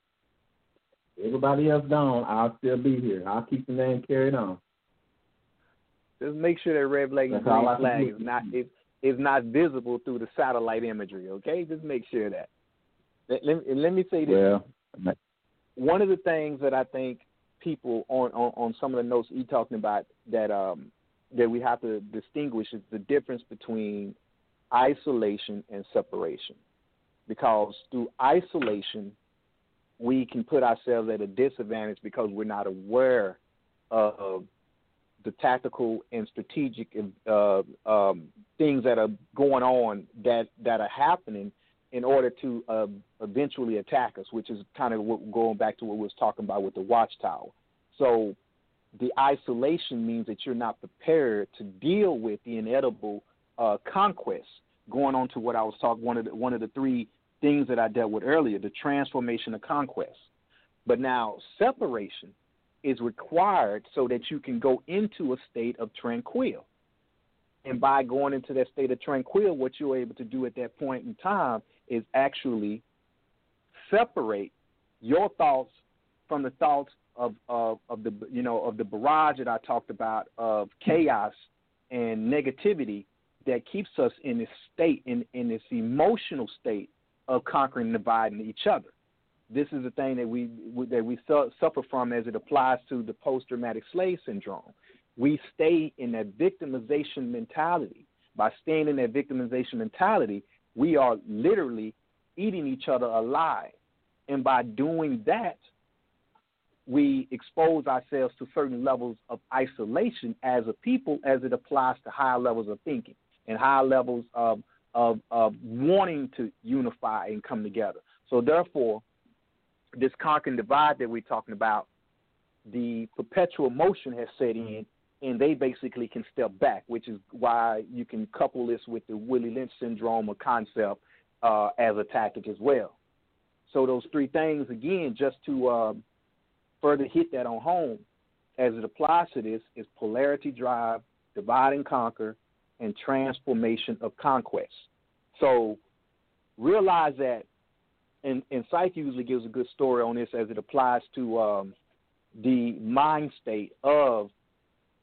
Everybody else gone. I'll still be here. I'll keep the name carried on. Just make sure that red flag and That's green flag is not is, is not visible through the satellite imagery. Okay, just make sure that. Let, let, let me say this. Well, one of the things that I think people on, on, on some of the notes he talking about that um, that we have to distinguish is the difference between isolation and separation. Because through isolation, we can put ourselves at a disadvantage because we're not aware of the tactical and strategic uh, um, things that are going on that that are happening in order to uh, eventually attack us, which is kind of what, going back to what we was talking about with the watchtower. So the isolation means that you're not prepared to deal with the inedible uh, conquest. Going on to what I was talking, one of the, one of the three things that I dealt with earlier, the transformation of conquest. But now separation is required so that you can go into a state of tranquil. And by going into that state of tranquil, what you're able to do at that point in time is actually separate your thoughts from the thoughts of, of, of the you know of the barrage that I talked about of chaos and negativity that keeps us in this state in, in this emotional state of conquering and dividing each other. This is the thing that we that we su- suffer from as it applies to the post traumatic slave syndrome. We stay in that victimization mentality. By staying in that victimization mentality, we are literally eating each other alive. And by doing that, we expose ourselves to certain levels of isolation as a people as it applies to higher levels of thinking and higher levels of, of, of wanting to unify and come together. So, therefore, this conquer and divide that we're talking about, the perpetual motion has set in, and they basically can step back, which is why you can couple this with the Willie Lynch syndrome or concept uh, as a tactic as well. So those three things, again, just to um, further hit that on home, as it applies to this, is polarity drive, divide and conquer, and transformation of conquest. So realize that, and, and Psych usually gives a good story on this as it applies to um, the mind state of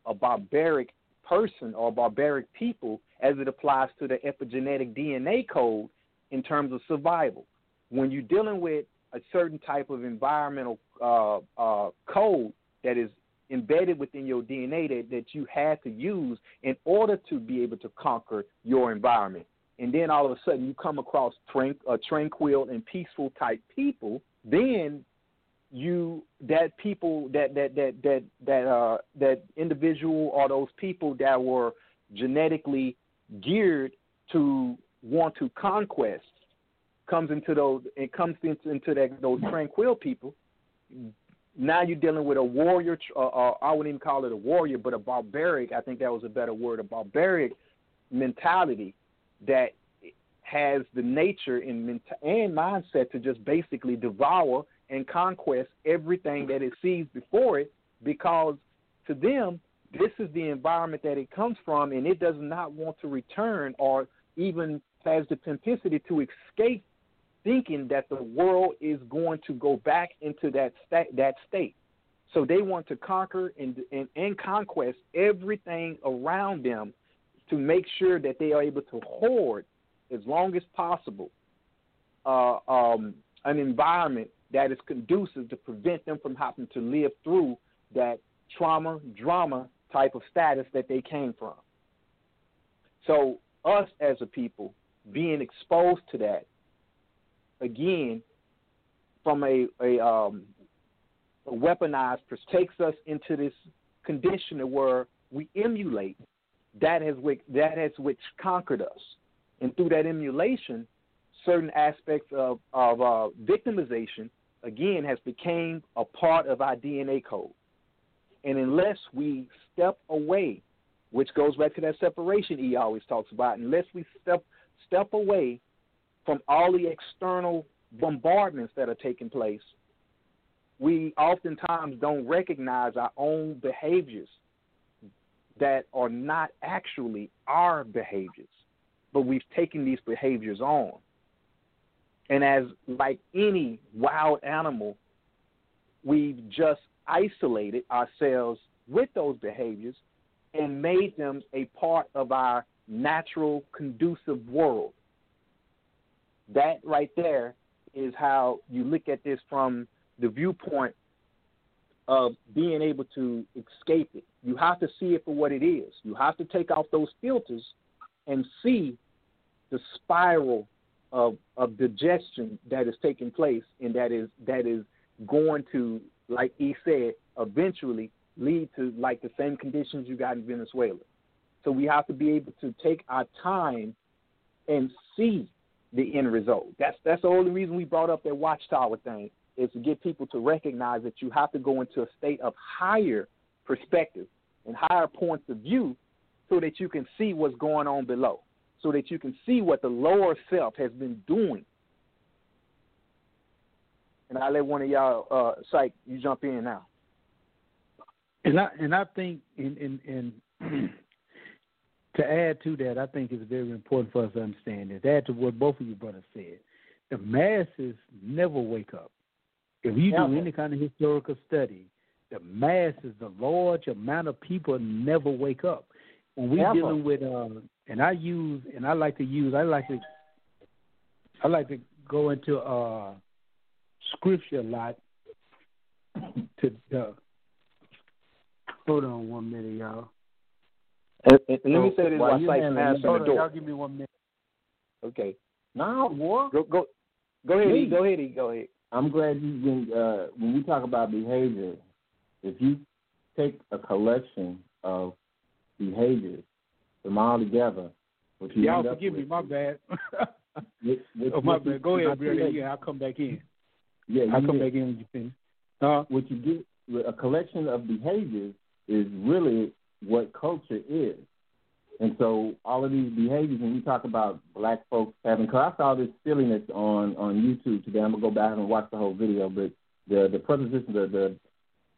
a barbaric person or barbaric people as it applies to the epigenetic DNA code in terms of survival. When you're dealing with a certain type of environmental uh, uh, code that is embedded within your DNA that, that you had to use in order to be able to conquer your environment. And then all of a sudden you come across tran- uh, tranquil and peaceful type people, then you that people that that that that that uh that individual or those people that were genetically geared to want to conquest comes into those it comes into, into that those tranquil people. Now you're dealing with a warrior uh, uh, i wouldn't even call it a warrior but a barbaric i think that was a better word a barbaric mentality that has the nature and, and mindset to just basically devour and conquest everything that it sees before it because to them this is the environment that it comes from and it does not want to return or even has the propensity to escape thinking that the world is going to go back into that sta- that state. So they want to conquer and, and, and conquest everything around them to make sure that they are able to hoard as long as possible uh, um, an environment that is conducive to prevent them from having to live through that trauma, drama type of status that they came from. So, us as a people being exposed to that, again, from a, a, um, a weaponized, takes us into this condition where we emulate that has which, that has which conquered us, and through that emulation, certain aspects of of uh, victimization again has became a part of our DNA code. And unless we step away, which goes back to that separation he always talks about, unless we step step away from all the external bombardments that are taking place, we oftentimes don't recognize our own behaviors that are not actually our behaviors, but we've taken these behaviors on. And as like any wild animal, we've just isolated ourselves with those behaviors and made them a part of our natural, conducive world. That right there is how you look at this from the viewpoint of being able to escape it. You have to see it for what it is. You have to take off those filters and see the spiral of of digestion that is taking place and that is that is going to, like he said, eventually lead to like the same conditions you got in Venezuela. So we have to be able to take our time and see the end result. That's that's the only reason we brought up that watchtower thing is to get people to recognize that you have to go into a state of higher perspective and higher points of view so that you can see what's going on below, so that you can see what the lower self has been doing. And I let one of y'all, uh, psych, you jump in now. And I and I think in in, in to add to that, I think it's very important for us to understand this. Add to what both of you brothers said. The masses never wake up. If you do any kind of historical study, the masses, the large amount of people never wake up. When we're dealing with, uh, and I use, and I like to use, I like to, I like to go into uh, scripture a lot. To uh, hold on one minute, y'all. And, and, let me say this while Sight passing the door. Y'all give me one minute. Okay. No, what? Go go go ahead, Me. E. go ahead, go ahead. I'm glad you when uh, when we talk about behavior, if you take a collection of behaviors, them all together, Y'all forgive me, with- my bad. what- what- oh, my bad. Go ahead, brother. Yeah, I'll come back in. Yeah, I'll come get- back in when you finish. Uh, what you get with a collection of behaviors is really what culture is. And so all of these behaviors, when we talk about black folks having, cause I saw this silliness on on YouTube today. I'm gonna go back and watch the whole video, but the the proposition, the the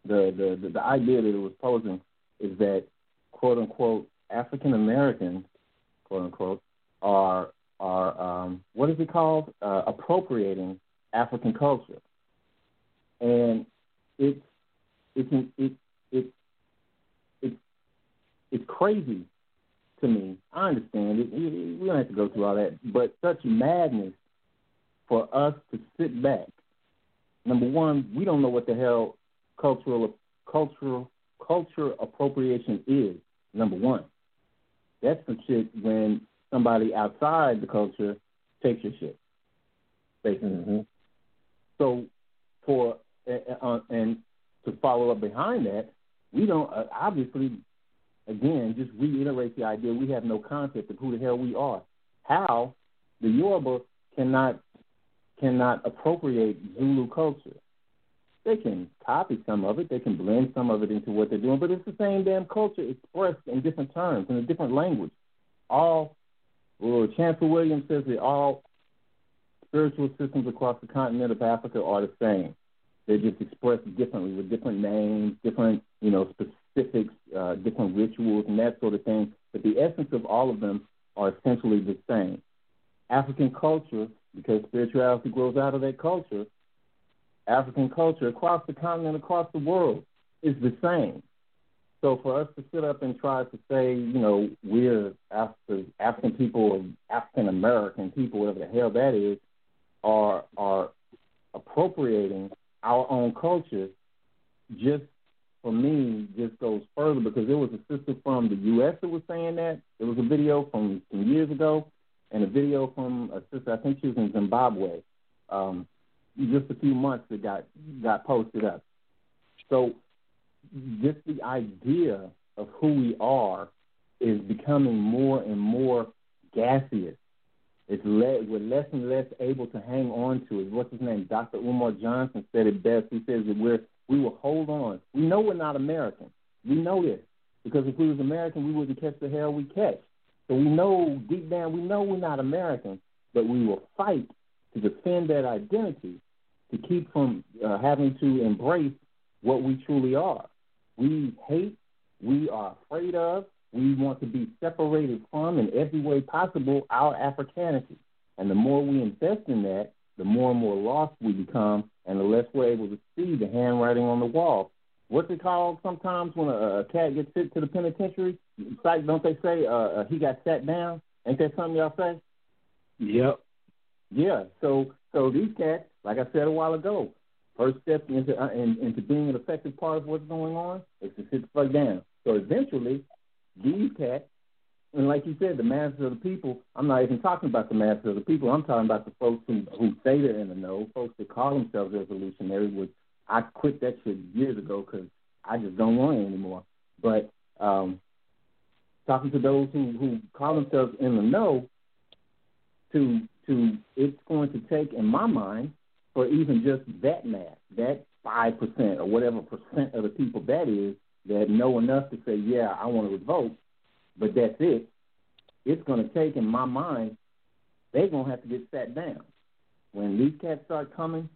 the the, the, the idea that it was posing is that quote unquote African Americans, quote unquote, are are um, what is it called? Uh, appropriating African culture, and it's it's it it it's it's crazy to me. I understand it. We we don't have to go through all that, but such madness for us to sit back. Number one, we don't know what the hell cultural cultural culture appropriation is. Number one, that's some shit when somebody outside the culture takes your shit. Basically. So for uh, and to follow up behind that, we don't uh, obviously again just reiterate the idea we have no concept of who the hell we are. How the Yoruba cannot cannot appropriate Zulu culture. They can copy some of it, they can blend some of it into what they're doing, but it's the same damn culture expressed in different terms, in a different language. All well, Chancellor Williams says that all spiritual systems across the continent of Africa are the same. They're just expressed differently with different names, different, you know, specifics, uh, different rituals, and that sort of thing. But the essence of all of them are essentially the same. African culture, because spirituality grows out of that culture, African culture across the continent, across the world, is the same. So for us to sit up and try to say, you know, we're African, African people or African American people, whatever the hell that is, are are appropriating our own culture, just for me, just goes further because there was a sister from the U.S. that was saying that. There was a video from some years ago, and a video from a sister. I think she was in Zimbabwe. Um, just a few months that got got posted up. So just the idea of who we are is becoming more and more gaseous. It's le- we're less and less able to hang on to it. What's his name? Dr. Umar Johnson said it best. He says that we're we will hold on. We know we're not American. We know this because if we was American, we wouldn't catch the hell we catch. So we know deep down, we know we're not American, but we will fight to defend that identity to keep from uh, having to embrace what we truly are. We hate, we are afraid of, we want to be separated from in every way possible our Africanity. And the more we invest in that, the more and more lost we become, and the less we're able to see the handwriting on the wall. What's it called sometimes when a, a cat gets sent to the penitentiary? Like, don't they say uh, uh, he got sat down? Ain't that something y'all say? Yep. Yeah. So so these cats, like I said a while ago, first step into uh, in, into being an effective part of what's going on is to sit the fuck down. So eventually, these cats, and like you said, the masses of the people. I'm not even talking about the masses of the people. I'm talking about the folks who who say they're in the know, folks that call themselves revolutionary. Which I quit that shit years ago because I just don't want it anymore. But um, talking to those who who call themselves in the know, to to it's going to take, in my mind, for even just that math, that five percent or whatever percent of the people that is that know enough to say, yeah, I want to revolt, but that's it. It's going to take, in my mind, they're going to have to get sat down. When these cats start coming,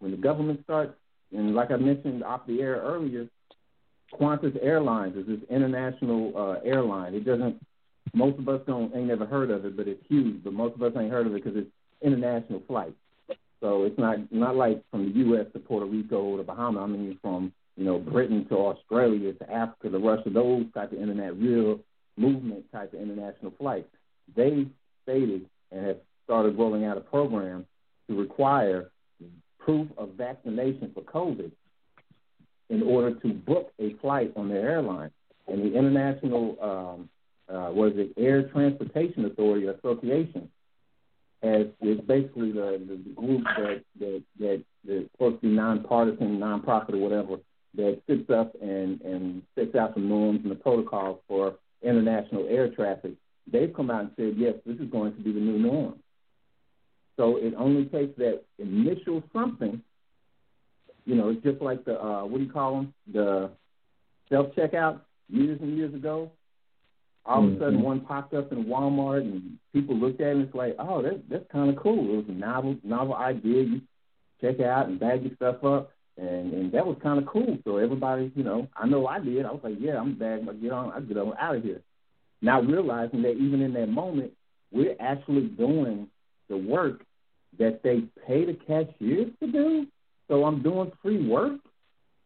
when the government starts, and like I mentioned off the air earlier, Qantas Airlines is this international uh, airline. It doesn't. Most of us don't ain't never heard of it, but it's huge. But most of us ain't heard of it because it's international flights. So it's not not like from the U.S. to Puerto Rico or the Bahamas. I mean, from you know Britain to Australia to Africa to Russia. Those type of internet, real movement type of international flights. They stated and have started rolling out a program to require proof of vaccination for COVID in order to book a flight on their airline. And the International, um, uh, was it Air Transportation Authority Association, has is basically the, the, group that that that that's supposed to be nonpartisan, nonprofit or whatever that sits up and and sets out the norms and the protocols for international air traffic. They've come out and said, yes, this is going to be the new norm. So it only takes that initial something you know, it's just like the uh, what do you call them? The self checkout years and years ago. All of a sudden, mm-hmm. one popped up in Walmart, and people looked at it and it's like, oh, that, that's kind of cool. It was a novel novel idea. You check out and bag your stuff up, and and that was kind of cool. So everybody, you know, I know I did. I was like, yeah, I'm bag my get on, I get on out of here. Now realizing that even in that moment, we're actually doing the work that they pay the cashiers to do. So I'm doing free work.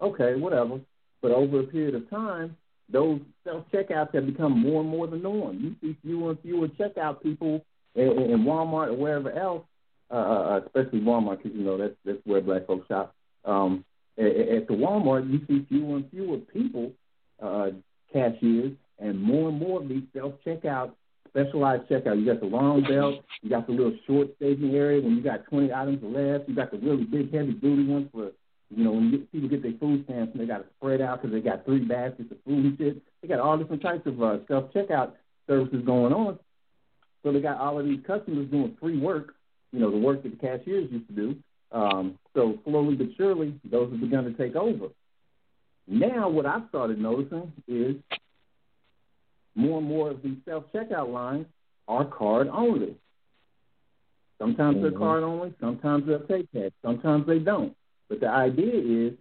Okay, whatever. But over a period of time, those self checkouts have become more and more the norm. You see fewer and fewer checkout people in, in Walmart or wherever else, uh, uh, uh especially Walmart, because you know that's that's where black folks shop. Um, at, at the Walmart, you see fewer and fewer people, uh, cashiers, and more and more of these self checkout specialized checkout. You got the long belt, you got the little short staging area when you got 20 items left. You got the really big, heavy duty ones for, you know, when people get their food stamps and they got to spread out because they got three baskets of food and shit. They got all different types of uh, self checkout services going on. So they got all of these customers doing free work, you know, the work that the cashiers used to do. Um, so slowly but surely, those have begun to take over. Now, what I've started noticing is more and more of these self checkout lines are card only. Sometimes mm-hmm. they're card only, sometimes they'll take cash, sometimes they don't. But the idea is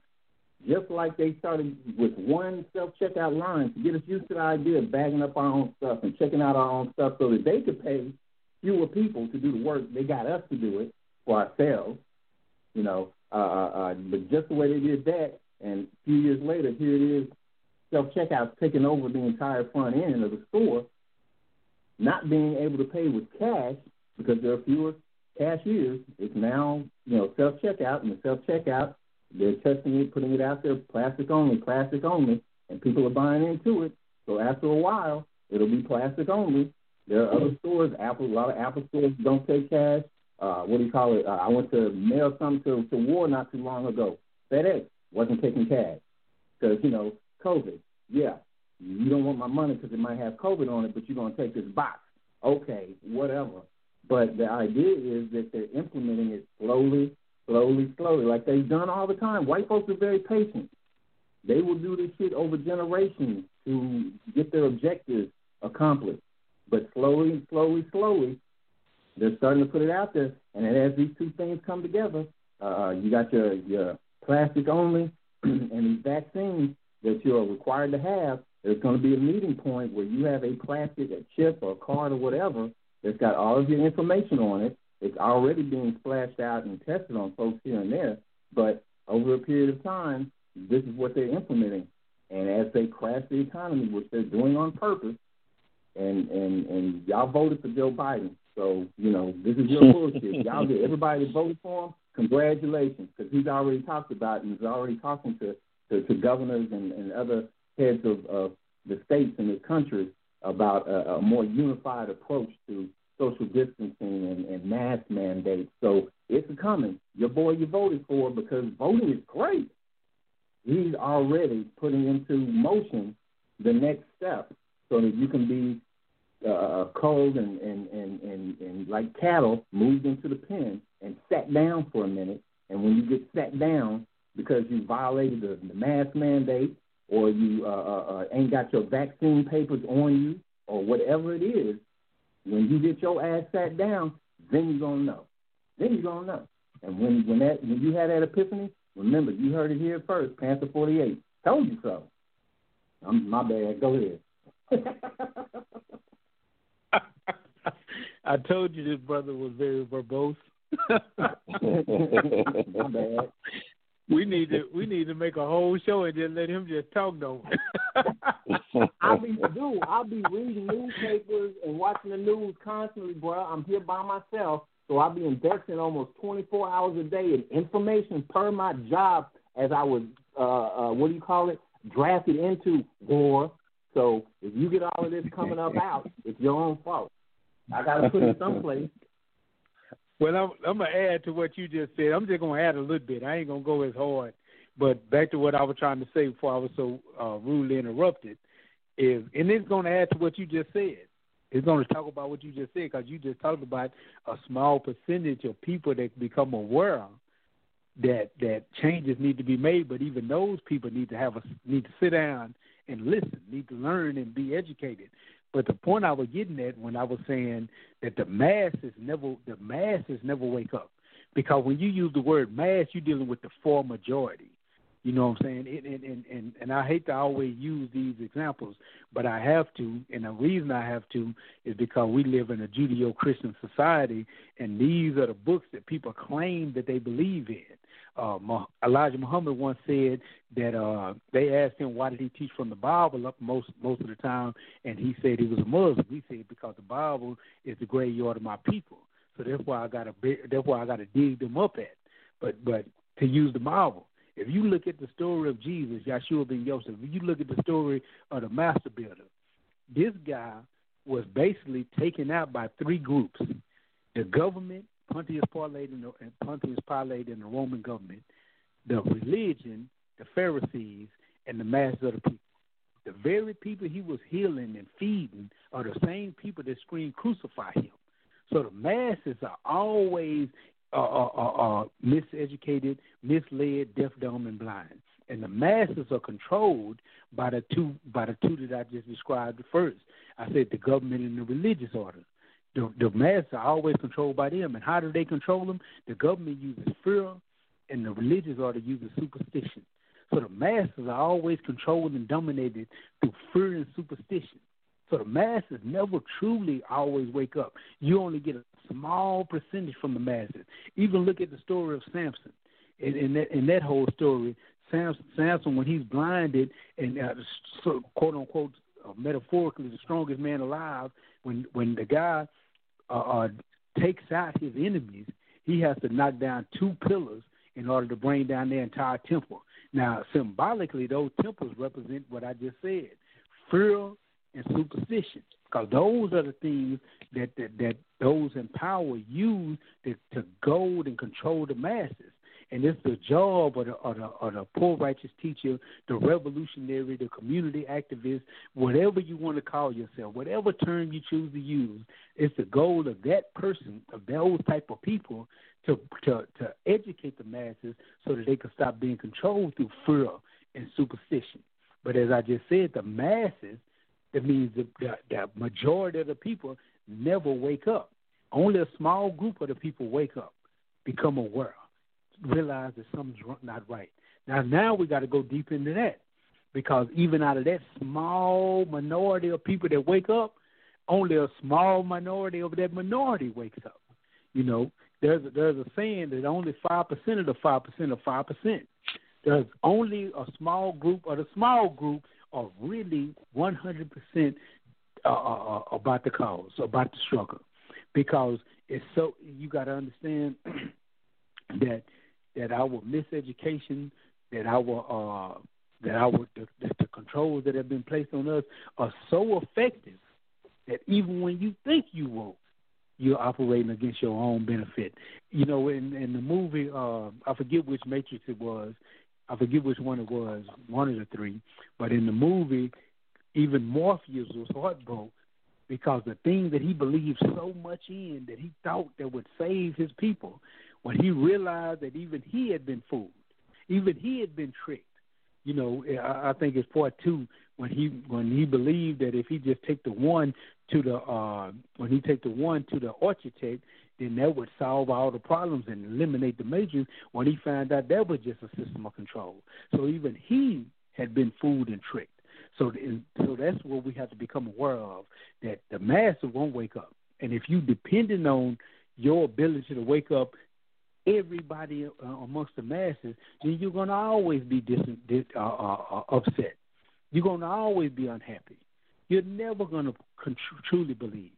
just like they started with one self checkout line to get us used to the idea of bagging up our own stuff and checking out our own stuff so that they could pay fewer people to do the work. They got us to do it for ourselves, you know. Uh, uh, uh but just the way they did that, and a few years later, here it is self checkouts taking over the entire front end of the store, not being able to pay with cash because there are fewer cashiers. It's now you know self checkout, and the self checkout they're testing it, putting it out there, plastic only, plastic only, and people are buying into it. So after a while, it'll be plastic only. There are other stores, Apple, a lot of Apple stores don't take cash. Uh, what do you call it? Uh, I went to mail something to, to War not too long ago. FedEx wasn't taking cash because you know COVID. Yeah, you don't want my money because it might have COVID on it, but you're going to take this box. Okay, whatever. But the idea is that they're implementing it slowly, slowly, slowly, like they've done all the time. White folks are very patient. They will do this shit over generations to get their objectives accomplished. But slowly, slowly, slowly, they're starting to put it out there. And as these two things come together, uh, you got your your plastic only, and these vaccines that you're required to have. There's going to be a meeting point where you have a plastic, a chip, or a card, or whatever that's got all of your information on it. It's already being splashed out and tested on folks here and there, but over a period of time, this is what they're implementing. And as they crash the economy, which they're doing on purpose, and and and y'all voted for Joe Biden, so you know this is your bullshit. y'all get everybody that voted for him. Congratulations, because he's already talked about and he's already talking to to, to governors and, and other heads of, of the states in this country about a, a more unified approach to social distancing and, and mask mandates. So it's coming. Your boy you voted for because voting is great. He's already putting into motion the next step so that you can be uh, cold and, and, and, and, and like cattle moved into the pen and sat down for a minute. And when you get sat down because you violated the, the mask mandate or you uh, uh, uh, ain't got your vaccine papers on you or whatever it is, when you get your ass sat down, then you're gonna know. Then you're gonna know. And when when that when you had that epiphany, remember you heard it here first. Panther 48 told you so. I'm, my bad. Go ahead. I told you this brother was very verbose. my bad. We need to we need to make a whole show and just let him just talk though. I'll be do. I'll be reading newspapers and watching the news constantly, bro. I'm here by myself, so I'll be investing almost 24 hours a day in information per my job as I was uh, uh what do you call it drafted into war. So if you get all of this coming up out, it's your own fault. I got to put it someplace. Well, I'm, I'm gonna add to what you just said. I'm just gonna add a little bit. I ain't gonna go as hard, but back to what I was trying to say before I was so uh, rudely interrupted is, and it's gonna add to what you just said. It's gonna talk about what you just said because you just talked about a small percentage of people that become aware that that changes need to be made, but even those people need to have a need to sit down and listen, need to learn and be educated. But the point I was getting at when I was saying that the masses never the masses never wake up, because when you use the word mass, you're dealing with the full majority. You know what I'm saying? And, and and and I hate to always use these examples, but I have to, and the reason I have to is because we live in a Judeo-Christian society, and these are the books that people claim that they believe in uh, Elijah Muhammad once said that uh, they asked him why did he teach from the Bible up most most of the time, and he said he was a Muslim. He said because the Bible is the graveyard of my people, so that's why I got to that's why I got to dig them up at. But but to use the Bible, if you look at the story of Jesus, Yeshua ben Yosef, if you look at the story of the master builder, this guy was basically taken out by three groups: the government, Pontius Pilate and, the, and Pontius Pilate and the Roman government, the religion, the Pharisees, and the masses of the people. The very people he was healing and feeding are the same people that scream crucify him. So the masses are always uh, uh, uh, uh miseducated, misled, deaf, dumb, and blind. And the masses are controlled by the two by the two that I just described first. I said the government and the religious order. The, the masses are always controlled by them. And how do they control them? The government uses fear, and the religious order uses superstition. So the masses are always controlled and dominated through fear and superstition. So the masses never truly always wake up. You only get a small percentage from the masses. Even look at the story of Samson. In, in that in that whole story, Samson, Samson when he's blinded and uh, quote unquote uh, metaphorically the strongest man alive, when when the guy uh, uh, takes out his enemies, he has to knock down two pillars in order to bring down their entire temple. Now, symbolically, those temples represent what I just said fear and superstition, because those are the things that, that, that those in power use to, to goad and control the masses. And it's the job of the, of the, of the poor righteous teacher, the revolutionary, the community activist, whatever you want to call yourself, whatever term you choose to use, it's the goal of that person, of those type of people, to to to educate the masses so that they can stop being controlled through fear and superstition. But as I just said, the masses, that means the, the, the majority of the people never wake up. Only a small group of the people wake up, become aware. Realize that something's not right. Now, now we got to go deep into that because even out of that small minority of people that wake up, only a small minority of that minority wakes up. You know, there's a, there's a saying that only five percent of the five percent of five percent. There's only a small group, or the small group are really one hundred percent uh, uh, uh, about the cause, about the struggle, because it's so you got to understand that that our miseducation, that our uh, that our the, the controls that have been placed on us are so effective that even when you think you woke, you're operating against your own benefit. You know, in in the movie, uh, I forget which Matrix it was. I forget which one it was, one of the three. But in the movie, even Morpheus was heartbroken because the thing that he believed so much in that he thought that would save his people, when he realized that even he had been fooled, even he had been tricked. You know, I, I think it's part two when he when he believed that if he just take the one to the uh when he take the one to the architect, then that would solve all the problems and eliminate the majors. When he found out that was just a system of control, so even he had been fooled and tricked. So, so that's what we have to become aware of that the masses won't wake up, and if you depending on your ability to wake up everybody uh, amongst the masses, then you're going to always be dis- dis- uh, uh, uh, upset. You're going to always be unhappy. You're never going to con- truly believe.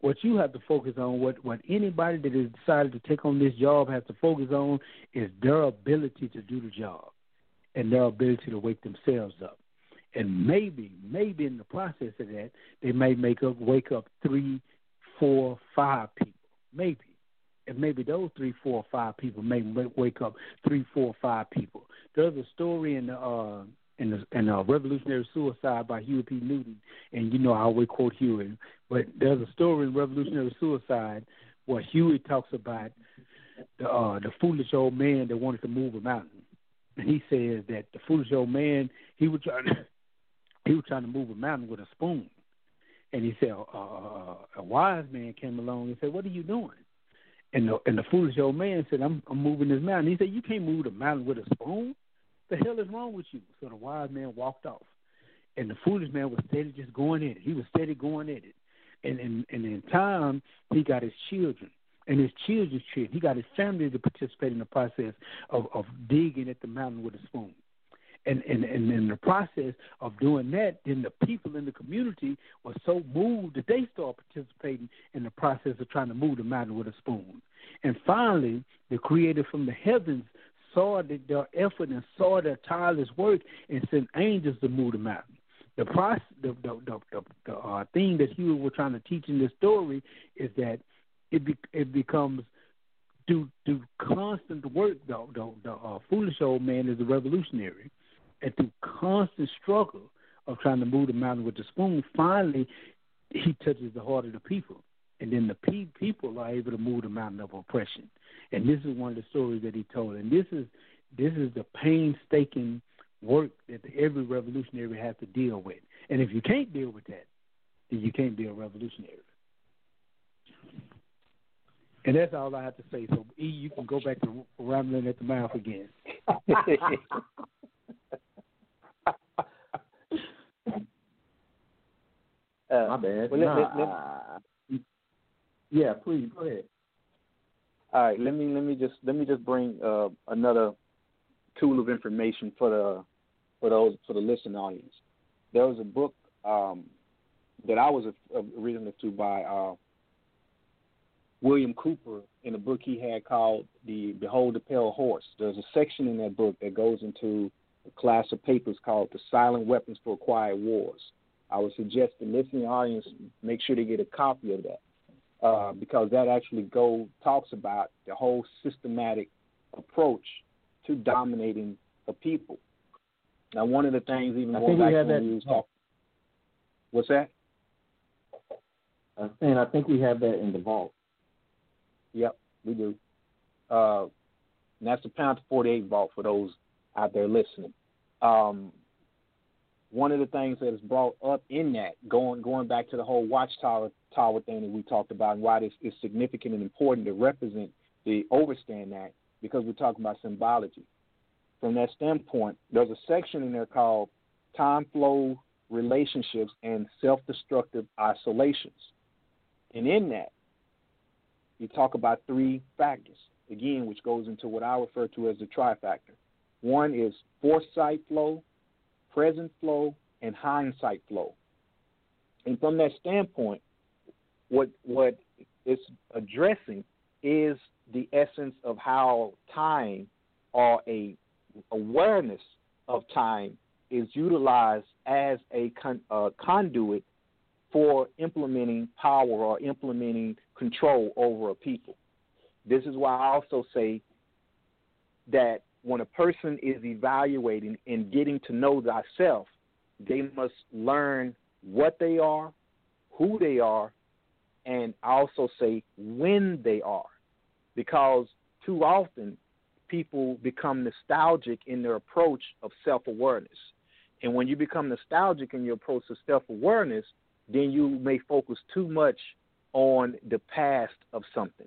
What you have to focus on, what, what anybody that has decided to take on this job has to focus on, is their ability to do the job and their ability to wake themselves up. And maybe, maybe in the process of that, they may make up, wake up three, four, five people. Maybe and maybe those three, four, five people may wake up three, four, five people. There's a story in the uh, in the in uh, Revolutionary Suicide by Huey P. Newton, and you know I always quote Huey, but there's a story in Revolutionary Suicide where Huey talks about the uh, the foolish old man that wanted to move a mountain, and he says that the foolish old man he was trying to, he was trying to move a mountain with a spoon, and he said uh a wise man came along and said, "What are you doing?" And the and the foolish old man said, I'm I'm moving this mountain. He said, You can't move the mountain with a spoon. The hell is wrong with you? So the wise man walked off. And the foolish man was steady just going at it. He was steady going at it. And and, and in time he got his children and his children's children. He got his family to participate in the process of, of digging at the mountain with a spoon. And, and and in the process of doing that, then the people in the community were so moved that they started participating in the process of trying to move the mountain with a spoon. And finally, the Creator from the heavens saw that their effort and saw their tireless work and sent angels to move the mountain. The process, the the the, the, the uh, thing that Huey was trying to teach in this story is that it be, it becomes through through constant work. The the, the uh, foolish old man is a revolutionary and through constant struggle of trying to move the mountain with the spoon, finally he touches the heart of the people, and then the pe- people are able to move the mountain of oppression. And this is one of the stories that he told, and this is this is the painstaking work that every revolutionary has to deal with. And if you can't deal with that, then you can't be a revolutionary. And that's all I have to say. So, E, you can go back to rambling at the mouth again. Uh, My bad. Well, nah, let, let, yeah, please go ahead. All right, let me let me just let me just bring uh, another tool of information for the for those for the listening audience. There was a book um, that I was originally to by uh, William Cooper in a book he had called "The Behold the Pale Horse." There's a section in that book that goes into a class of papers called "The Silent Weapons for Quiet Wars." I would suggest the listening audience make sure they get a copy of that uh, because that actually go talks about the whole systematic approach to dominating a people. Now, one of the things, even more I think back we have that. when was talking, what's that? I'm saying I think we have that in the vault. Yep, we do. Uh, and that's the Panther 48 vault for those out there listening. Um, one of the things that is brought up in that, going going back to the whole watchtower tower thing that we talked about, and why this is significant and important to represent the overstand that because we're talking about symbology. From that standpoint, there's a section in there called time flow relationships and self destructive isolations. And in that, you talk about three factors, again, which goes into what I refer to as the trifactor. One is foresight flow, present flow, and hindsight flow. And from that standpoint, what what it's addressing is the essence of how time or a awareness of time is utilized as a con, uh, conduit for implementing power or implementing control over a people. This is why I also say that when a person is evaluating and getting to know thyself, they must learn what they are, who they are, and also say when they are. Because too often people become nostalgic in their approach of self awareness. And when you become nostalgic in your approach of self awareness, then you may focus too much on the past of something.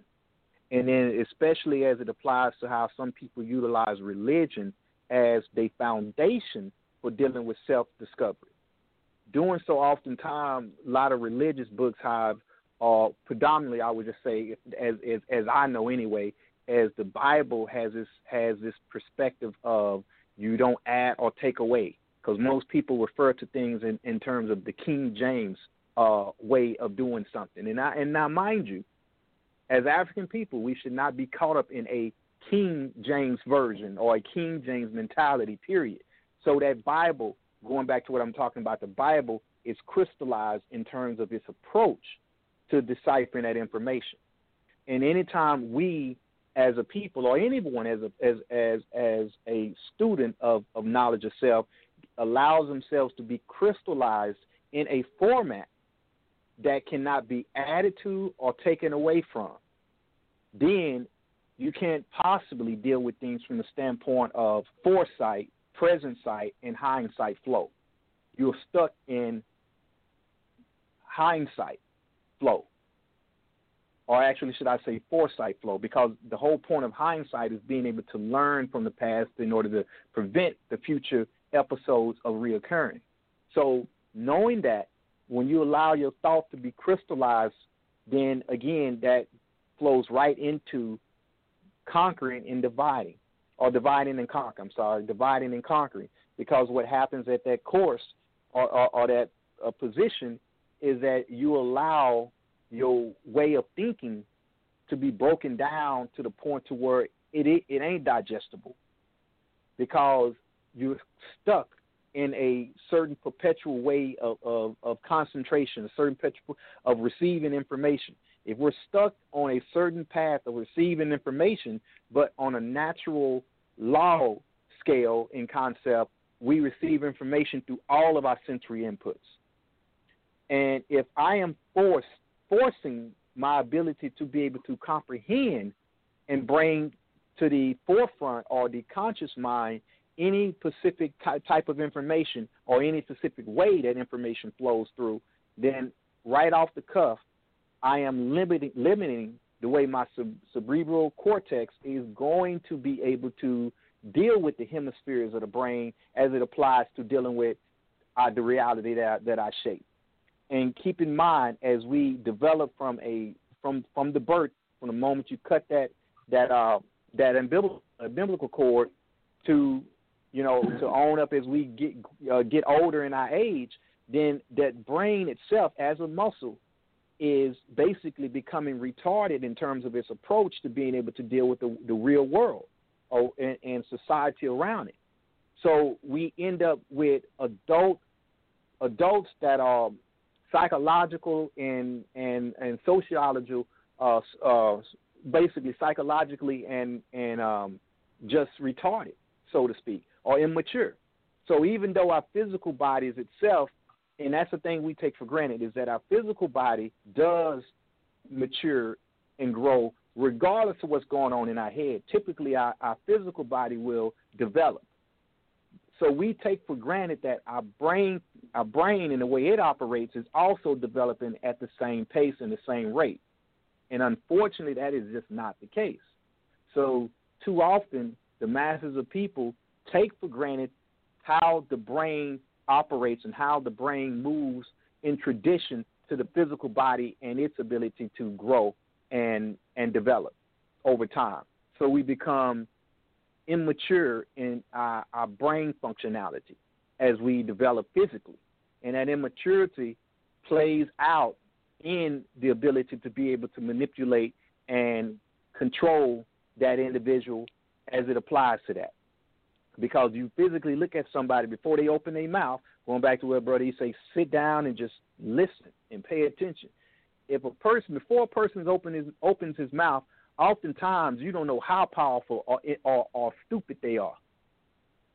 And then, especially as it applies to how some people utilize religion as the foundation for dealing with self discovery. Doing so, oftentimes, a lot of religious books have, uh, predominantly, I would just say, as, as as I know anyway, as the Bible has this has this perspective of you don't add or take away because most people refer to things in, in terms of the King James uh, way of doing something. And I, and now, mind you, as African people, we should not be caught up in a King James version or a King James mentality. Period. So that Bible, going back to what I'm talking about, the Bible is crystallized in terms of its approach to deciphering that information. And anytime we as a people or anyone as a as as as a student of, of knowledge of self allows themselves to be crystallized in a format that cannot be added to or taken away from, then you can't possibly deal with things from the standpoint of foresight, present sight, and hindsight flow. You're stuck in hindsight flow. Or actually, should I say foresight flow? Because the whole point of hindsight is being able to learn from the past in order to prevent the future episodes of reoccurring. So, knowing that when you allow your thought to be crystallized, then again, that flows right into conquering and dividing, or dividing and conquering. I'm sorry, dividing and conquering. Because what happens at that course or, or, or that uh, position is that you allow your way of thinking to be broken down to the point to where it it, it ain't digestible because you're stuck in a certain perpetual way of, of, of concentration, a certain perpetual of receiving information. If we're stuck on a certain path of receiving information, but on a natural law scale in concept, we receive information through all of our sensory inputs. And if I am forced, forcing my ability to be able to comprehend and bring to the forefront or the conscious mind any specific type of information or any specific way that information flows through, then right off the cuff, I am limiting, limiting the way my cerebral cortex is going to be able to deal with the hemispheres of the brain as it applies to dealing with uh, the reality that, that I shape. And keep in mind, as we develop from a from from the birth, from the moment you cut that that uh, that umbilical, umbilical cord to you know, to own up as we get uh, get older in our age, then that brain itself, as a muscle, is basically becoming retarded in terms of its approach to being able to deal with the, the real world or, oh, and, and society around it. So we end up with adult adults that are psychological and and and sociological, uh, uh, basically psychologically and and um, just retarded, so to speak or immature. So even though our physical body is itself, and that's the thing we take for granted, is that our physical body does mature and grow regardless of what's going on in our head. Typically, our, our physical body will develop. So we take for granted that our brain, our brain, and the way it operates is also developing at the same pace and the same rate. And unfortunately, that is just not the case. So too often the masses of people take for granted how the brain operates and how the brain moves in tradition to the physical body and its ability to grow and and develop over time. So we become immature in our, our brain functionality as we develop physically. And that immaturity plays out in the ability to be able to manipulate and control that individual as it applies to that. Because you physically look at somebody before they open their mouth, going back to what brother you say, sit down and just listen and pay attention. If a person before a person open his, opens his mouth, oftentimes you don't know how powerful or, or, or stupid they are.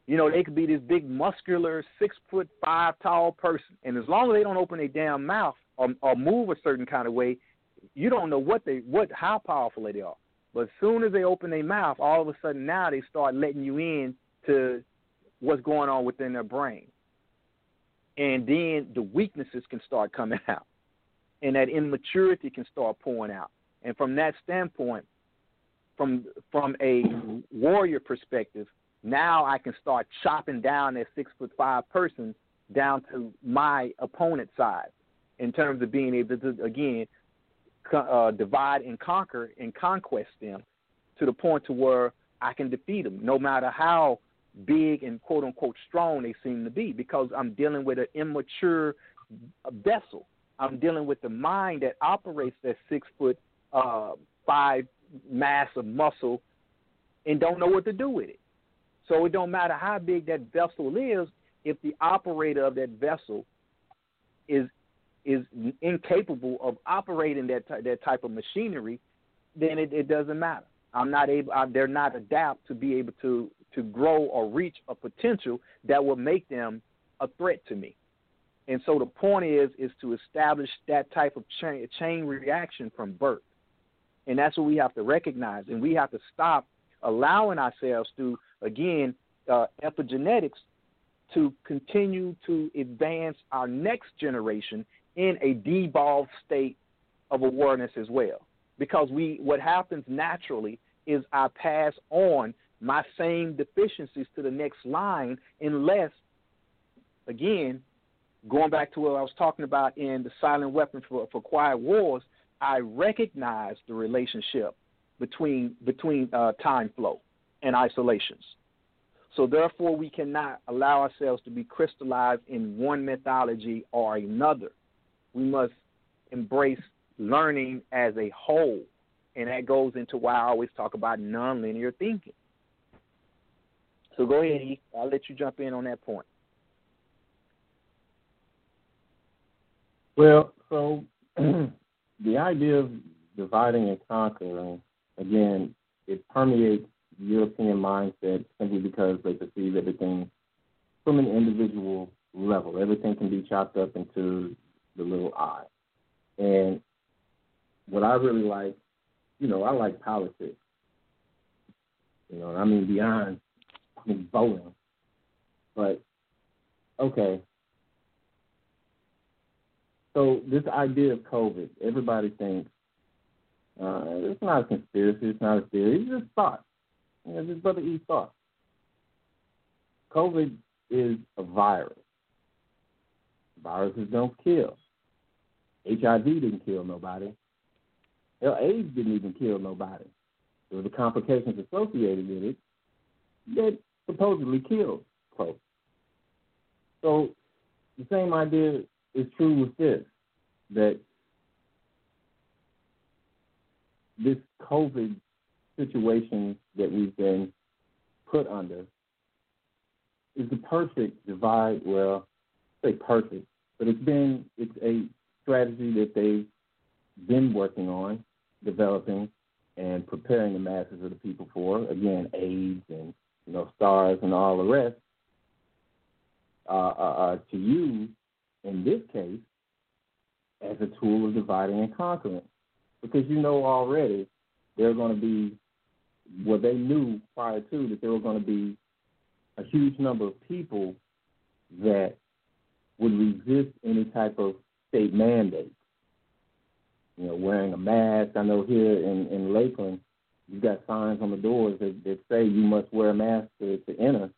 You know, they could be this big, muscular, six foot five tall person, and as long as they don't open their damn mouth or, or move a certain kind of way, you don't know what they what how powerful they are. But as soon as they open their mouth, all of a sudden now they start letting you in to what's going on within their brain. And then the weaknesses can start coming out. And that immaturity can start pouring out. And from that standpoint, from from a warrior perspective, now I can start chopping down that six foot five person down to my opponent's size in terms of being able to again uh, divide and conquer and conquest them to the point to where I can defeat them, no matter how big and quote unquote strong they seem to be, because I'm dealing with an immature vessel. I'm dealing with the mind that operates that six foot uh, five mass of muscle and don't know what to do with it. So it don't matter how big that vessel is, if the operator of that vessel is is incapable of operating that that type of machinery, then it, it doesn't matter. I'm not able. I, they're not adapt to be able to to grow or reach a potential that will make them a threat to me. And so the point is is to establish that type of chain, chain reaction from birth. And that's what we have to recognize. And we have to stop allowing ourselves to, again, uh, epigenetics to continue to advance our next generation in a devolved state of awareness as well. Because we, what happens naturally is I pass on my same deficiencies to the next line unless, again, going back to what I was talking about in the silent weapon for, for quiet wars, I recognize the relationship between between uh, time flow and isolations. So therefore, we cannot allow ourselves to be crystallized in one methodology or another. We must embrace learning as a whole, and that goes into why I always talk about nonlinear thinking. So go ahead, E. I'll let you jump in on that point. Well, so the idea of dividing and conquering, again, it permeates European mindset simply because they perceive everything from an individual level. Everything can be chopped up into the little I. And what I really like, you know, I like politics. You know, I mean beyond Mean voting. But okay, so this idea of COVID, everybody thinks uh, it's not a conspiracy, it's not a theory, it's just thought. You know, just brother E thought. COVID is a virus. Viruses don't kill. HIV didn't kill nobody. Hell, AIDS didn't even kill nobody. There were the complications associated with it that supposedly killed folks. So the same idea is true with this that this COVID situation that we've been put under is the perfect divide. Well, say perfect, but it's been it's a strategy that they've been working on, developing, and preparing the masses of the people for. Again, AIDS and you know SARS and all the rest. Uh, uh, uh, to use in this case as a tool of dividing and conquering. Because you know already there are going to be, well, they knew prior to that there were going to be a huge number of people that would resist any type of state mandate. You know, wearing a mask. I know here in, in Lakeland, you got signs on the doors that, that say you must wear a mask to, to enter.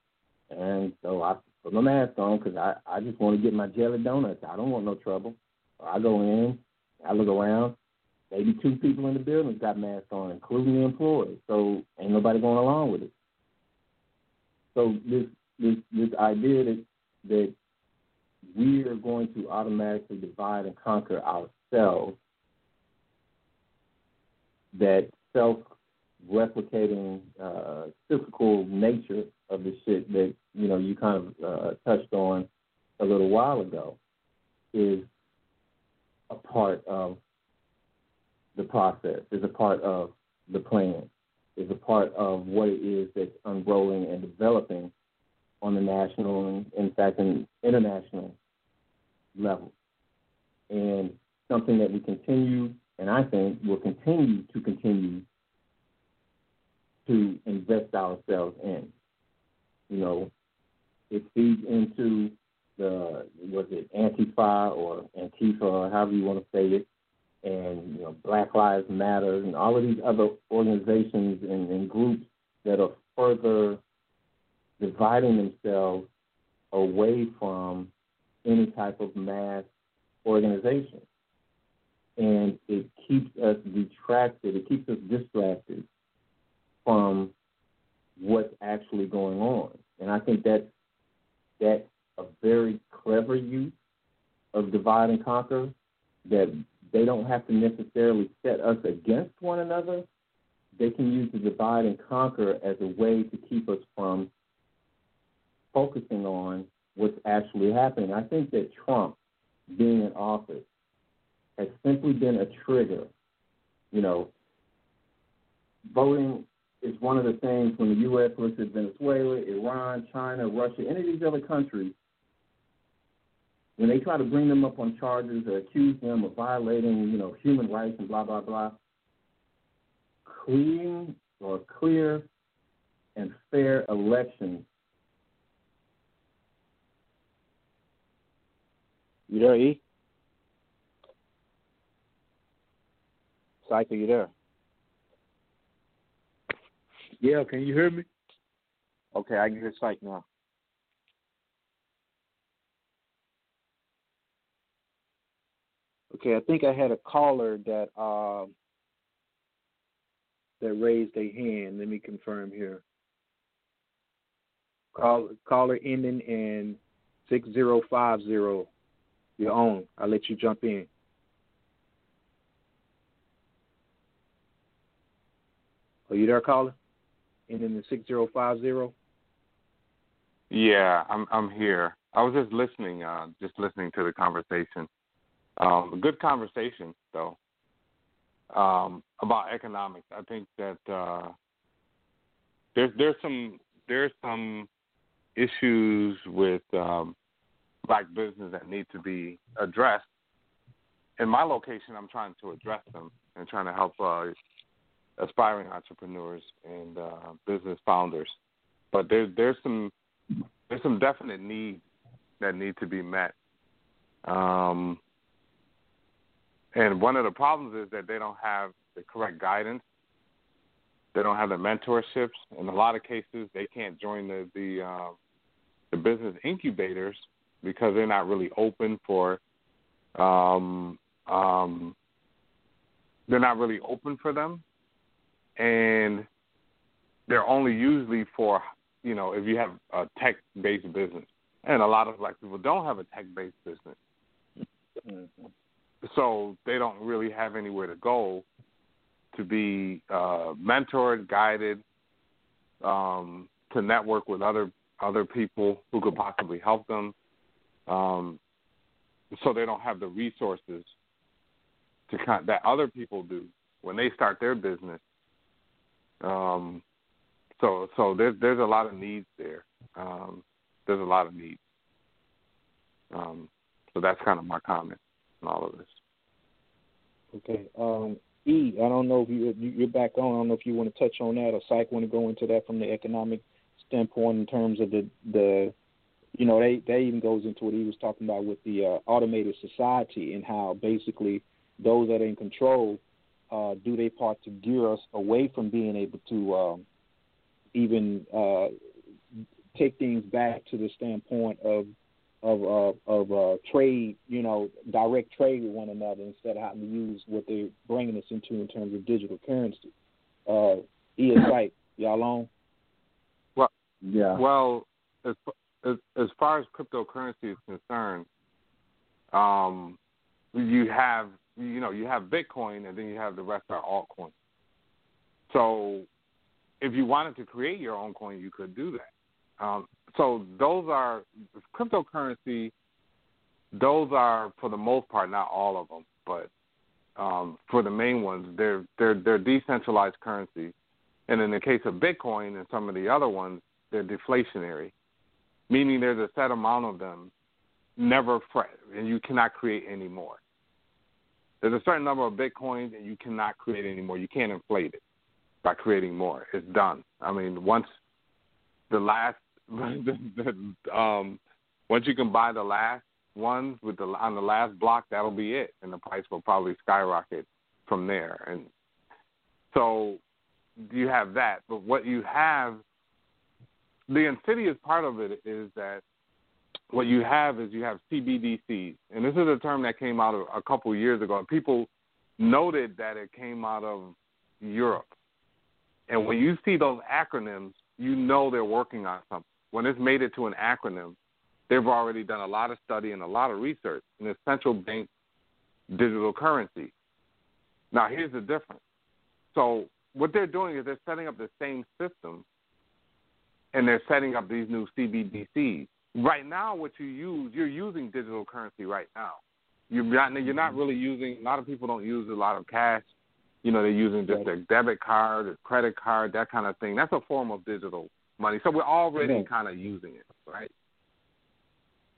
And so I put my mask on because I, I just want to get my jelly donuts. I don't want no trouble. I go in, I look around. Maybe two people in the building got masks on, including the employees. So ain't nobody going along with it. So this this this idea that that we are going to automatically divide and conquer ourselves, that self replicating uh, cyclical nature of the shit that you know you kind of uh, touched on a little while ago is a part of the process, is a part of the plan, is a part of what it is that's unrolling and developing on the national and, in fact, an international level. And something that we continue, and I think will continue to continue to invest ourselves in. You know, it feeds into the was it Antifa or Antifa or however you want to say it, and you know Black Lives Matter and all of these other organizations and, and groups that are further dividing themselves away from any type of mass organization. And it keeps us detracted, it keeps us distracted from what's actually going on. And I think that that's a very clever use of divide and conquer that they don't have to necessarily set us against one another. They can use the divide and conquer as a way to keep us from focusing on what's actually happening. I think that Trump being in office has simply been a trigger. You know, voting is one of the things when the U.S. looks at Venezuela, Iran, China, Russia, any of these other countries, when they try to bring them up on charges or accuse them of violating, you know, human rights and blah blah blah, clean or clear and fair elections. You there, E? Psych, are you there? Yeah, can you hear me? Okay, I can hear Psych now. Okay, I think I had a caller that uh, that raised a hand. Let me confirm here. Call caller ending in six zero five zero. Your own. I'll let you jump in. Are you there, caller? Ending in six zero five zero. Yeah, I'm I'm here. I was just listening, uh, just listening to the conversation. Um, good conversation though um, about economics. I think that uh, there's there's some there's some issues with um, black business that need to be addressed. In my location, I'm trying to address them and trying to help uh, aspiring entrepreneurs and uh, business founders. But there's there's some there's some definite needs that need to be met. Um, and one of the problems is that they don't have the correct guidance. They don't have the mentorships. In a lot of cases, they can't join the the, uh, the business incubators because they're not really open for um, um, they're not really open for them, and they're only usually for you know if you have a tech based business, and a lot of black people don't have a tech based business, mm-hmm. so they don't really have anywhere to go to be uh, mentored, guided, um, to network with other other people who could possibly help them um, so they don't have the resources to kind that other people do when they start their business. Um, so so there's there's a lot of needs there. Um, there's a lot of needs. Um, so that's kind of my comment on all of this. Okay. Um, e, I don't know if you you're back on. I don't know if you want to touch on that or Psych want to go into that from the economic standpoint in terms of the the you know, they they even goes into what he was talking about with the uh, automated society and how basically those that are in control uh, do their part to gear us away from being able to um, even uh, take things back to the standpoint of of uh, of uh, trade, you know, direct trade with one another instead of having to use what they're bringing us into in terms of digital currency. Uh, E is Y'all on? Well, Yeah. Well, as as, as far as cryptocurrency is concerned, um, you have you know you have Bitcoin and then you have the rest are altcoins. So, if you wanted to create your own coin, you could do that. Um, so those are cryptocurrency. Those are for the most part, not all of them, but um, for the main ones, they're they're they're decentralized currency, and in the case of Bitcoin and some of the other ones, they're deflationary, meaning there's a set amount of them, never fre- and you cannot create any more. There's a certain number of Bitcoins, that you cannot create anymore. You can't inflate it by creating more. It's done. I mean, once the last, um, once you can buy the last ones with the on the last block, that'll be it, and the price will probably skyrocket from there. And so you have that. But what you have, the insidious part of it is that what you have is you have CBDCs, and this is a term that came out of a couple years ago. And people noted that it came out of Europe, and when you see those acronyms, you know they're working on something. When it's made it to an acronym, they've already done a lot of study and a lot of research in the central bank digital currency. Now, here's the difference. So, what they're doing is they're setting up the same system and they're setting up these new CBDCs. Right now, what you use, you're using digital currency right now. You're not, you're not really using, a lot of people don't use a lot of cash. You know, they're using just their debit card, their credit card, that kind of thing. That's a form of digital money. So we're already kind of using it, right?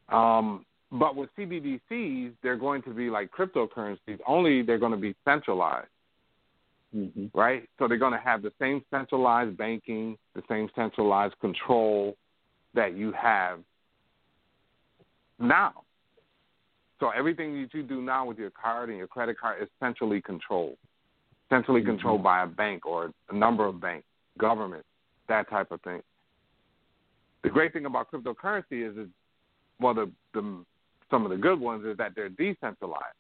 Um, but with CBDCs, they're going to be like cryptocurrencies, only they're going to be centralized, hmm right? So they're going to have the same centralized banking, the same centralized control that you have now. So everything that you do now with your card and your credit card is centrally controlled, centrally mm-hmm. controlled by a bank or a number of banks, government, that type of thing. The great thing about cryptocurrency is, is well, the, the some of the good ones is that they're decentralized,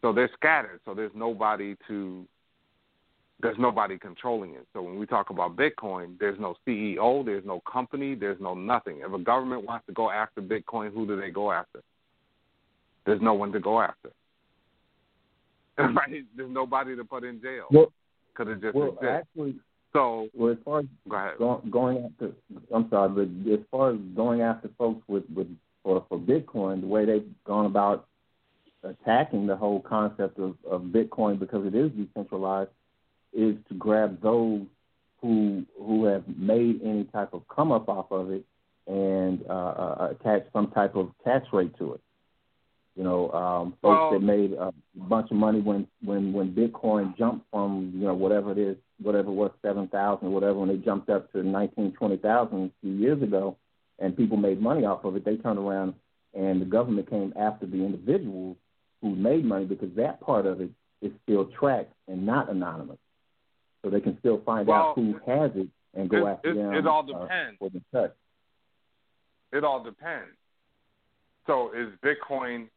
so they're scattered. So there's nobody to there's nobody controlling it. So when we talk about Bitcoin, there's no CEO, there's no company, there's no nothing. If a government wants to go after Bitcoin, who do they go after? There's no one to go after. right? There's nobody to put in jail Well, because it just well, exists. actually, So well, as far as go ahead. go, going after, I'm sorry, but as far as going after folks with with for for Bitcoin, the way they've gone about attacking the whole concept of, of Bitcoin because it is decentralized is to grab those who who have made any type of come up off of it and uh, uh, attach some type of tax rate to it. You know, um, folks Well- that made a bunch of money when when when Bitcoin jumped from you know whatever it is, whatever it was seven thousand, whatever, when they jumped up to nineteen twenty thousand a few years ago, and people made money off of it. They turned around and the government came after the individuals who made money because that part of it is still tracked and not anonymous, so they can still find out who has it and go it- after it- them. it all uh, depends. for the touch. It all depends. So is Bitcoin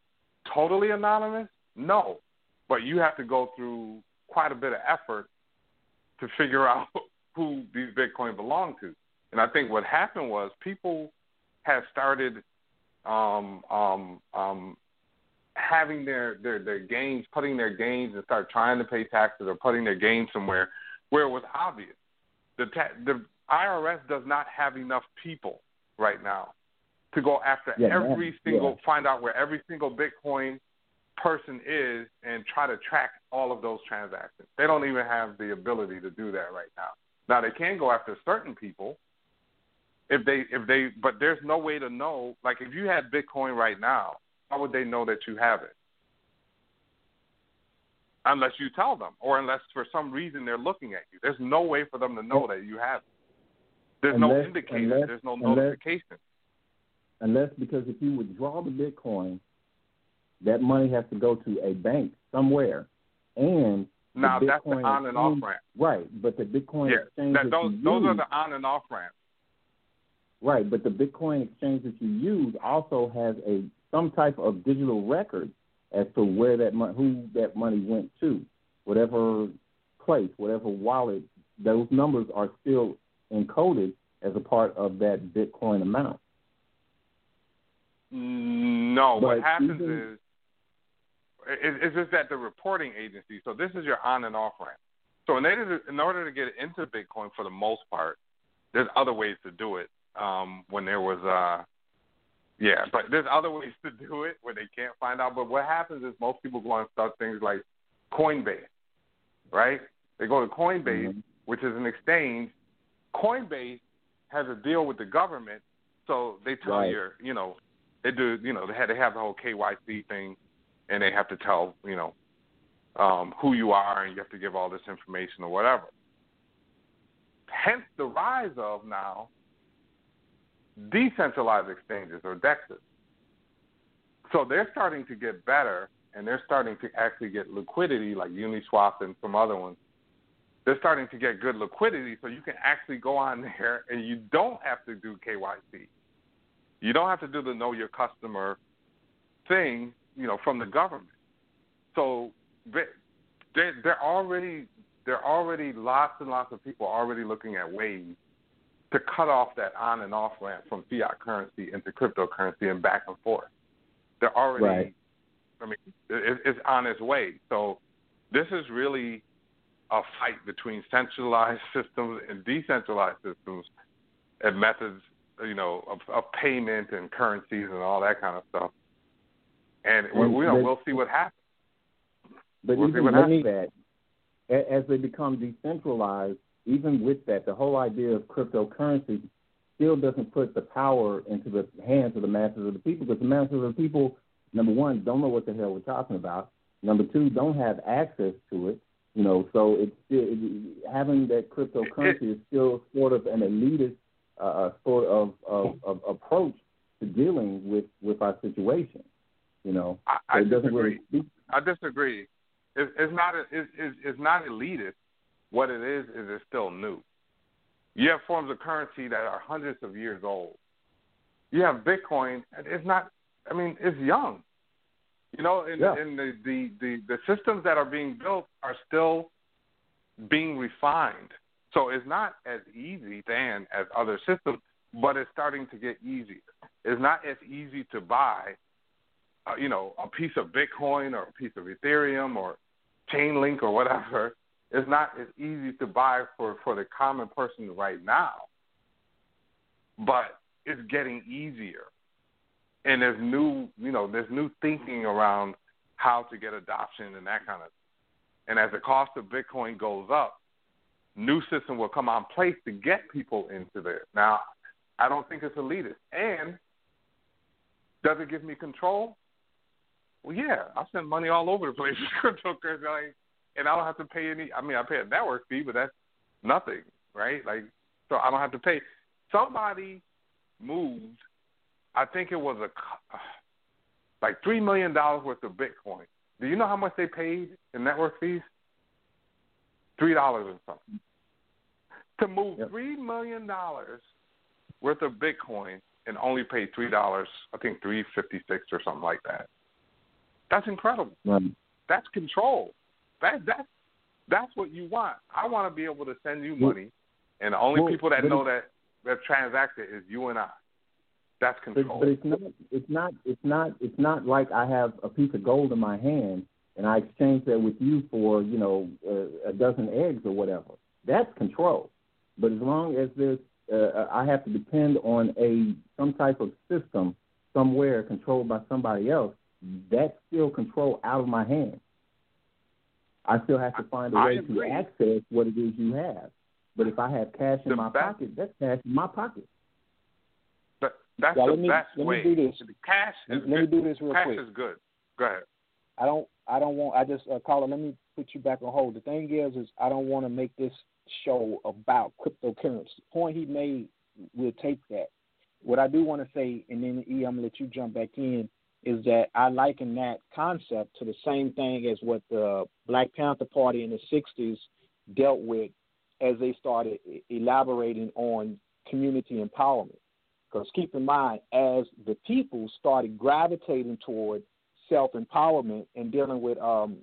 totally anonymous? No. But you have to go through quite a bit of effort to figure out who these Bitcoin belong to. And I think what happened was people have started um, um, um, having their, their, their gains, putting their gains and start trying to pay taxes or putting their gains somewhere where it was obvious. The, ta- the IRS does not have enough people right now to go after Yeah, every man. single, Yeah. find out where every single Bitcoin person is and try to track all of those transactions. They don't even have the ability to do that right now. Now they can go after certain people if they if they but there's no way to know like if you had Bitcoin right now, how would they know that you have it? Unless you tell them or unless for some reason they're looking at you. There's no way for them to know that you have it. There's no Unless- indicator, unless- there's no unless- notification. unless because if you withdraw the Bitcoin, that money has to go to a bank somewhere, and Now the that's the on and off ramp. Right, but the Bitcoin exchange that, those those are the on and off ramps. right, but the Bitcoin exchange that you use also has a some type of digital record as to where that money, who that money went to, whatever place, whatever wallet. Those numbers are still encoded as a part of that Bitcoin amount. No, what happens even- is it, it's just that the reporting agency. So this is your on and off ramp. So in order to, in order to get into Bitcoin, for the most part, there's other ways to do it. Um, when there was, uh, yeah, but there's other ways to do it where they can't find out. But what happens is most people go and start things like Coinbase, right? They go to Coinbase, Mhm. which is an exchange. Coinbase has a deal with the government, so they tell Right. your, you know, they do, you know, they have they have the whole KYC thing, and they have to tell, you know, um, who you are, and you have to give all this information or whatever. Hence the rise of now decentralized exchanges or DEXs. So they're starting to get better, and they're starting to actually get liquidity, like Uniswap and some other ones. They're starting to get good liquidity, so you can actually go on there and you don't have to do KYC. You don't have to do the know your customer thing, you know, from the government. So they they they're already there are already lots and lots of people already looking at ways to cut off that on and off ramp from fiat currency into cryptocurrency and back and forth. They're already, Right. I mean, it, it's on its way. So this is really a fight between centralized systems and decentralized systems and methods, you know, of, of payment and currencies and all that kind of stuff. And we, And we know, they- we'll see what happens. But We'll see even what with that, as they become decentralized, even with that, the whole idea of cryptocurrency still doesn't put the power into the hands of the masses of the people because the masses of the people, number one, don't know what the hell we're talking about. Number two, don't have access to it. You know, so it's still, it, having that cryptocurrency is still sort of an elitist uh, sort of, of, of approach to dealing with with our situation. You know, I, I it doesn't disagree. really speak I disagree. It's, it's not. A, it's, it's not elitist. What it is is it's still new. You have forms of currency that are hundreds of years old. You have Bitcoin. It's not. I mean, it's young. You know, and, Yeah. and the, the the the systems that are being built are still being refined. So it's not as easy then as other systems, but it's starting to get easier. It's not as easy to buy uh, you know, a piece of Bitcoin or a piece of Ethereum or Chainlink or whatever, it's not as easy to buy for for the common person right now. But it's getting easier, and there's new, you know, there's new thinking around how to get adoption and that kind of. Thing. And as the cost of Bitcoin goes up, new system will come on place to get people into there. Now, I don't think it's elitist. And does it give me control? Well, yeah, I send money all over the place cryptocurrency, like, and I don't have to pay any. I mean, I pay a network fee, but that's nothing, right? Like, so I don't have to pay. Somebody moved. I think it was a uh, like three million dollars worth of Bitcoin. Do you know how much they paid in network fees? Three dollars and something. To move Yep. three million dollars worth of Bitcoin and only pay three dollars, I think three fifty six or something like that. That's incredible. Right. That's control. That that's that's what you want. I want to be able to send you money, and the only well, people that know that that transact is you and I. That's control. but it's not it's not it's not it's not like I have a piece of gold in my hand and I exchange that with you for you know uh, a dozen eggs or whatever. That's control. But as long as there's uh, I have to depend on a some type of system somewhere controlled by somebody else, that's still control out of my hands. I still have to find a I way agree. to access what it is you have. But if I have cash in The my best- pocket, that's cash in my pocket. But that's Yeah, the let me- best let me way. do this. Cash is Let me good. do this real Cash quick. is good. Go ahead. I don't I don't want I just uh, Carla, let me put you back on hold. The thing is is I don't want to make this show about cryptocurrency. The point he made, we'll take that. What I do want to say, and then E, I'm gonna let you jump back in. Is that I liken that concept to the same thing as what the Black Panther Party in the '60s dealt with as they started elaborating on community empowerment. Because keep in mind, as the people started gravitating toward self empowerment and dealing with um,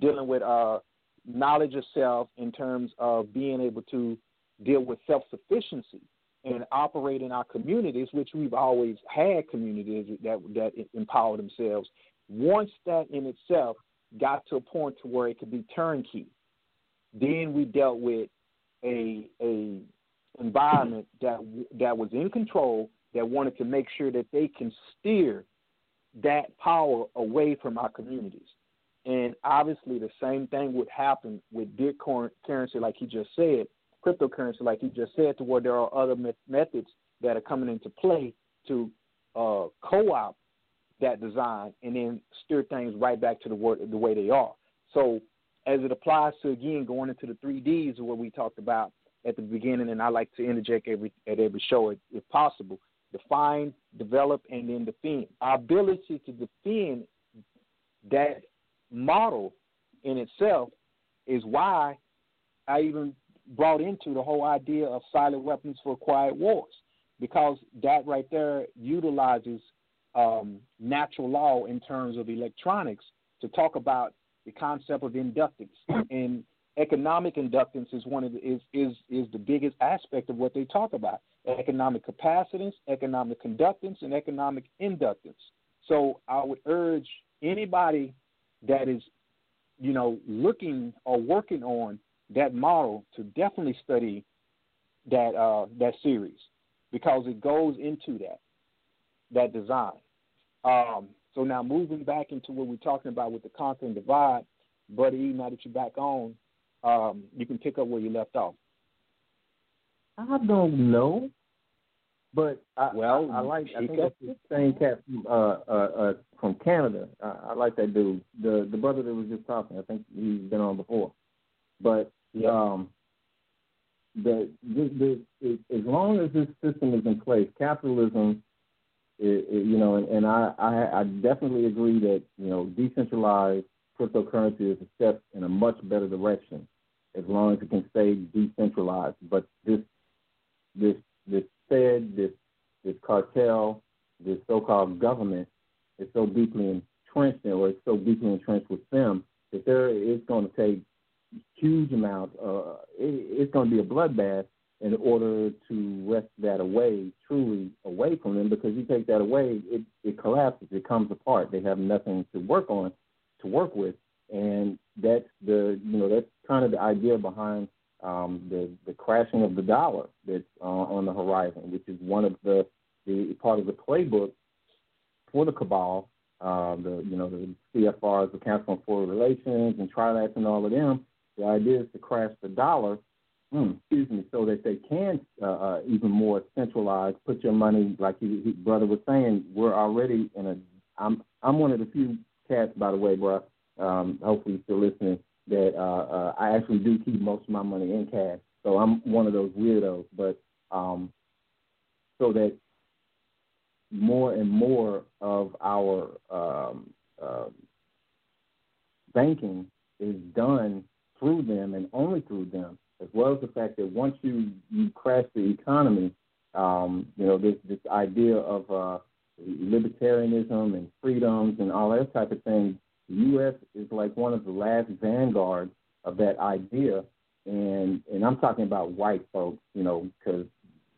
dealing with uh, knowledge of self in terms of being able to deal with self sufficiency and operate in our communities, which we've always had communities that that empower themselves. Once that in itself got to a point to where it could be turnkey, then we dealt with a a environment that that was in control that wanted to make sure that they can steer that power away from our communities. And obviously, the same thing would happen with Bitcoin currency, like he just said, cryptocurrency, like you just said, to where there are other me- methods that are coming into play to uh, co-opt that design and then steer things right back to the, word, the way they are. So, as it applies to again going into the three Ds, what we talked about at the beginning, and I like to interject every at every show if, if possible. Define, develop, and then defend. Our ability to defend that model in itself is why I even brought into the whole idea of silent weapons for quiet wars, because that right there utilizes um, natural law in terms of electronics to talk about the concept of inductance. And economic inductance is one of the, is, is is the biggest aspect of what they talk about. Economic capacitance, economic conductance, and economic inductance. So I would urge anybody that is, you know, looking or working on that model to definitely study that uh, that series because it goes into that that design. Um, so now moving back into what we're talking about with the conquer and divide, Buddy, now that you're back on, um, you can pick up where you left off. I don't know. But I, well, I, I like. I think that's the same cat from, uh, uh, uh, from Canada. I, I like that dude. The the brother that was just talking. I think he's been on before. But um, the, the, the as long as this system is in place, capitalism, it, it, you know, and, and I, I I definitely agree that you know decentralized cryptocurrency is a step in a much better direction, as long as it can stay decentralized. But this this this Fed, this this cartel, this so-called government is so deeply entrenched or it's so deeply entrenched with them that there is going to take huge amount. Uh, it, it's going to be a bloodbath in order to wrest that away, truly away from them, because you take that away, it, it collapses, it comes apart. They have nothing to work on, to work with, and that's the you know that's kind of the idea behind um, the the crashing of the dollar that's uh, on the horizon, which is one of the the part of the playbook for the cabal. Uh, the you know the CFRs, the Council on Foreign Relations, and Trilats, and all of them. The idea is to crash the dollar, mm, excuse me, so that they can uh, uh, even more centralize. Put your money, like his brother was saying, we're already in a. I'm I'm one of the few cats, by the way, bro. Um, hopefully, you're still listening that uh, uh, I actually do keep most of my money in cash. So I'm one of those weirdos. But um, so that more and more of our um, uh, banking is done through them and only through them, as well as the fact that once you you crash the economy, um, you know this this idea of uh, libertarianism and freedoms and all that type of thing the U.S. is like one of the last vanguards of that idea, and and I'm talking about white folks, you know, because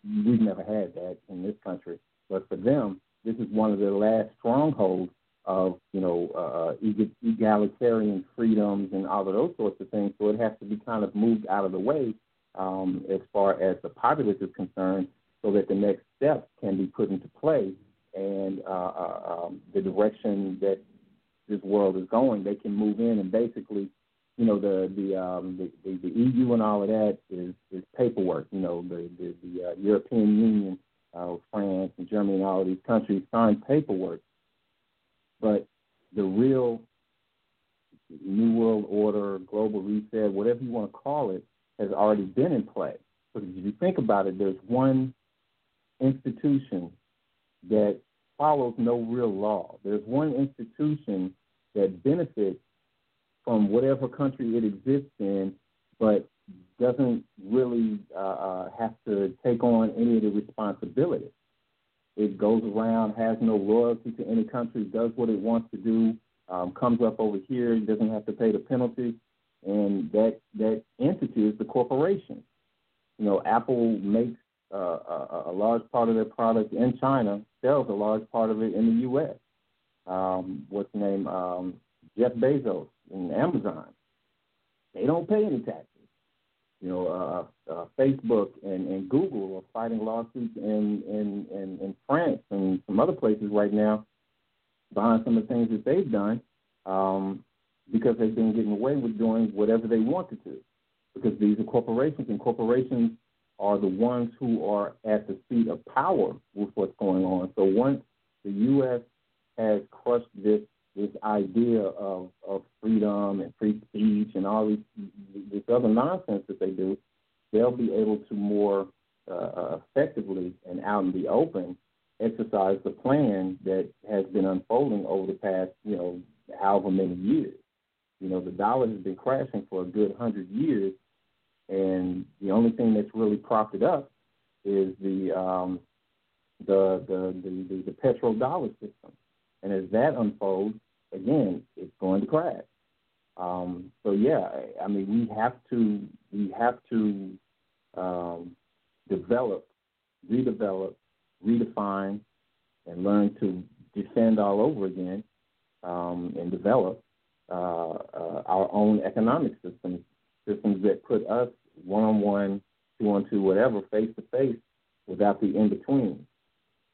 we've never had that in this country. But for them, this is one of the last strongholds of you know uh, egalitarian freedoms and all of those sorts of things. So it has to be kind of moved out of the way um, as far as the populace is concerned, so that the next step can be put into play and uh, uh, um, the direction that this world is going, they can move in and basically, you know, the the um, the, the, the EU and all of that is is paperwork. You know, the the, the uh, European Union, uh, France and Germany and all of these countries sign paperwork, but the real New World Order, global reset, whatever you want to call it, has already been in play. Because if you think about it, there's one institution that follows no real law. There's one institution that benefits from whatever country it exists in, but doesn't really uh, uh, have to take on any of the responsibility. It goes around, has no loyalty to any country, does what it wants to do, um, comes up over here, doesn't have to pay the penalty, and that that entity is the corporation. You know, Apple makes uh, a, a large part of their product in China, sells a large part of it in the U.S. Um, what's the name? Um, Jeff Bezos and Amazon. They don't pay any taxes. You know, uh, uh, Facebook and, and Google are fighting lawsuits in, in, in, in France and some other places right now behind some of the things that they've done um, because they've been getting away with doing whatever they wanted to. Because these are corporations, and corporations are the ones who are at the seat of power with what's going on. So once the U.S. has crushed this this idea of, of freedom and free speech and all these, this other nonsense that they do, they'll be able to more uh, uh, effectively and out in the open exercise the plan that has been unfolding over the past, you know, however many years. You know, the dollar has been crashing for a good hundred years, and the only thing that's really propped it up is the um, the, the the the the petrodollar system. And as that unfolds, again, it's going to crash. Um, so yeah, I mean, we have to we have to um, develop, redevelop, redefine, and learn to defend all over again um, and develop uh, uh, our own economic systems, systems that put us one on one, two on two, whatever, face to face, without the in between.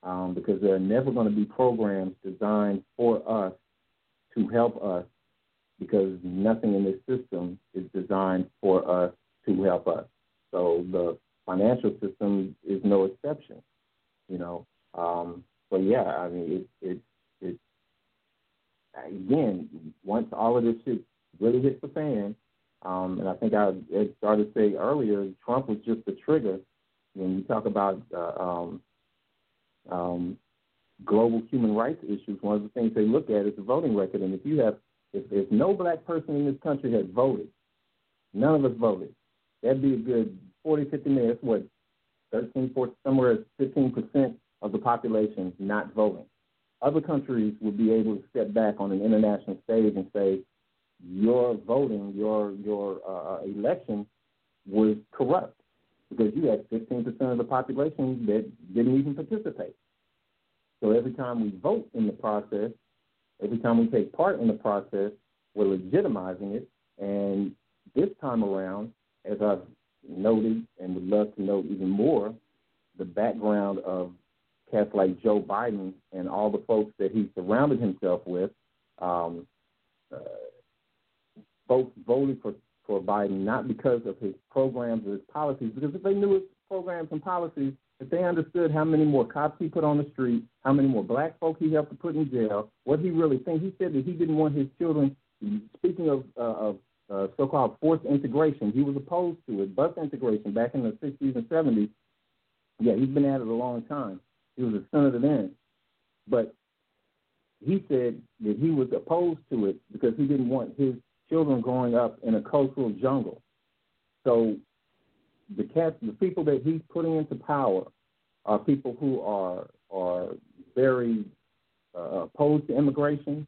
Um, because there are never going to be programs designed for us to help us because nothing in this system is designed for us to help us. So the financial system is no exception, you know. Um, but yeah, I mean, it, it, it, again, once all of this shit really hits the fan, um, and I think I started to say earlier, Trump was just the trigger. When you talk about uh, um, um, global human rights issues, one of the things they look at is the voting record. And if you have, if, if no black person in this country had voted, none of us voted, that'd be a good 40, 50 minutes, what, 13, 14, somewhere 15% of the population not voting. Other countries would be able to step back on an international stage and say, your voting, your your uh, election was corrupt because you had 15% of the population that didn't even participate. So every time we vote in the process, every time we take part in the process, we're legitimizing it. And this time around, as I've noted and would love to note even more, the background of cats like Joe Biden and all the folks that he surrounded himself with, um, uh, folks voted for, for Biden not because of his programs or his policies, because if they knew his programs and policies, if they understood how many more cops he put on the street, how many more black folk he helped to put in jail, what he really thinks. He said that he didn't want his children, speaking of, uh, of uh, so-called forced integration, he was opposed to it, bus integration back in the 60s and 70s. Yeah, he's been at it a long time. He was a senator then. But he said that he was opposed to it because he didn't want his children growing up in a cultural jungle. So the the people that he's putting into power are people who are are very uh, opposed to immigration.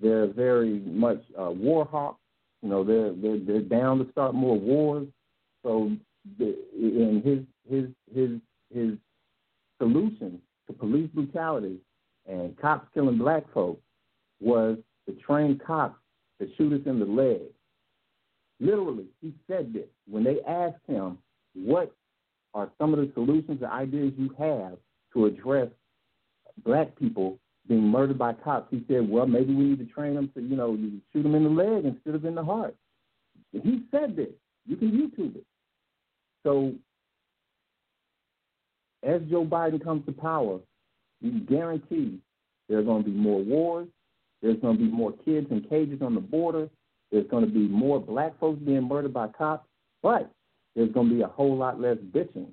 They're very much uh, war hawks. You know, they're, they're they're down to start more wars. So, the, in his his his his solution to police brutality and cops killing black folks was to train cops to shoot us in the leg. Literally, he said this when they asked him what are some of the solutions and ideas you have to address black people being murdered by cops? He said, well, maybe we need to train them to, you know, shoot them in the leg instead of in the heart. He said this. You can YouTube it. So as Joe Biden comes to power, you guarantee there are going to be more wars. There's going to be more kids in cages on the border. There's going to be more black folks being murdered by cops. But there's going to be a whole lot less bitching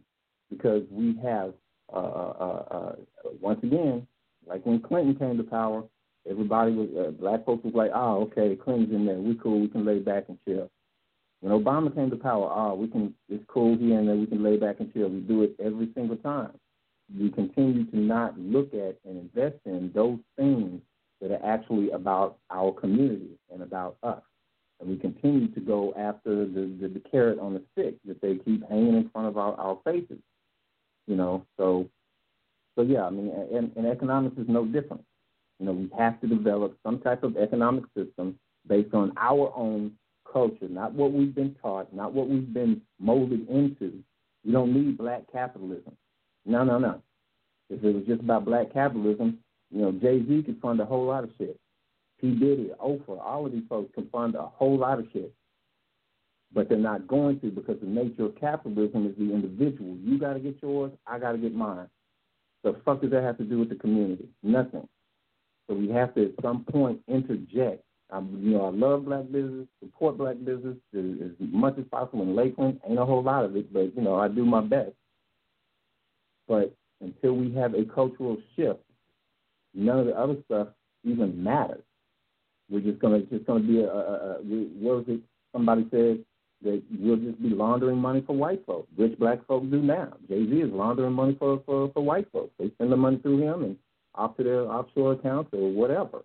because we have, uh, uh, uh, uh once again, Like when Clinton came to power, everybody was uh, black folks was like, oh, okay, Clinton's in there, we cool, we can lay back and chill. When Obama came to power, oh, we can it's cool here and there, we can lay back and chill. We do it every single time. We continue to not look at and invest in those things that are actually about our community and about us. And we continue to go after the, the, the carrot on the stick that they keep hanging in front of our, our faces. You know, so so yeah, I mean, and, and economics is no different. You know, we have to develop some type of economic system based on our own culture, not what we've been taught, not what we've been molded into. We don't need black capitalism. No, no, no. If it was just about black capitalism, you know, Jay Z could fund a whole lot of shit. P. Diddy, Oprah, all of these folks can fund a whole lot of shit. But they're not going to because the nature of capitalism is the individual. You got to get yours, I got to get mine. The fuck does that have to do with the community? Nothing. So we have to at some point interject. Um, you know, I love black business, support black business as, as much as possible in Lakeland. Ain't a whole lot of it, but you know, I do my best. But until we have a cultural shift, none of the other stuff even matters. We're just gonna just gonna be a, a, a what was it? Somebody said that we'll just be laundering money for white folks, which black folks do now. Jay Z is laundering money for, for, for white folks. They send the money through him and off to their offshore accounts or whatever.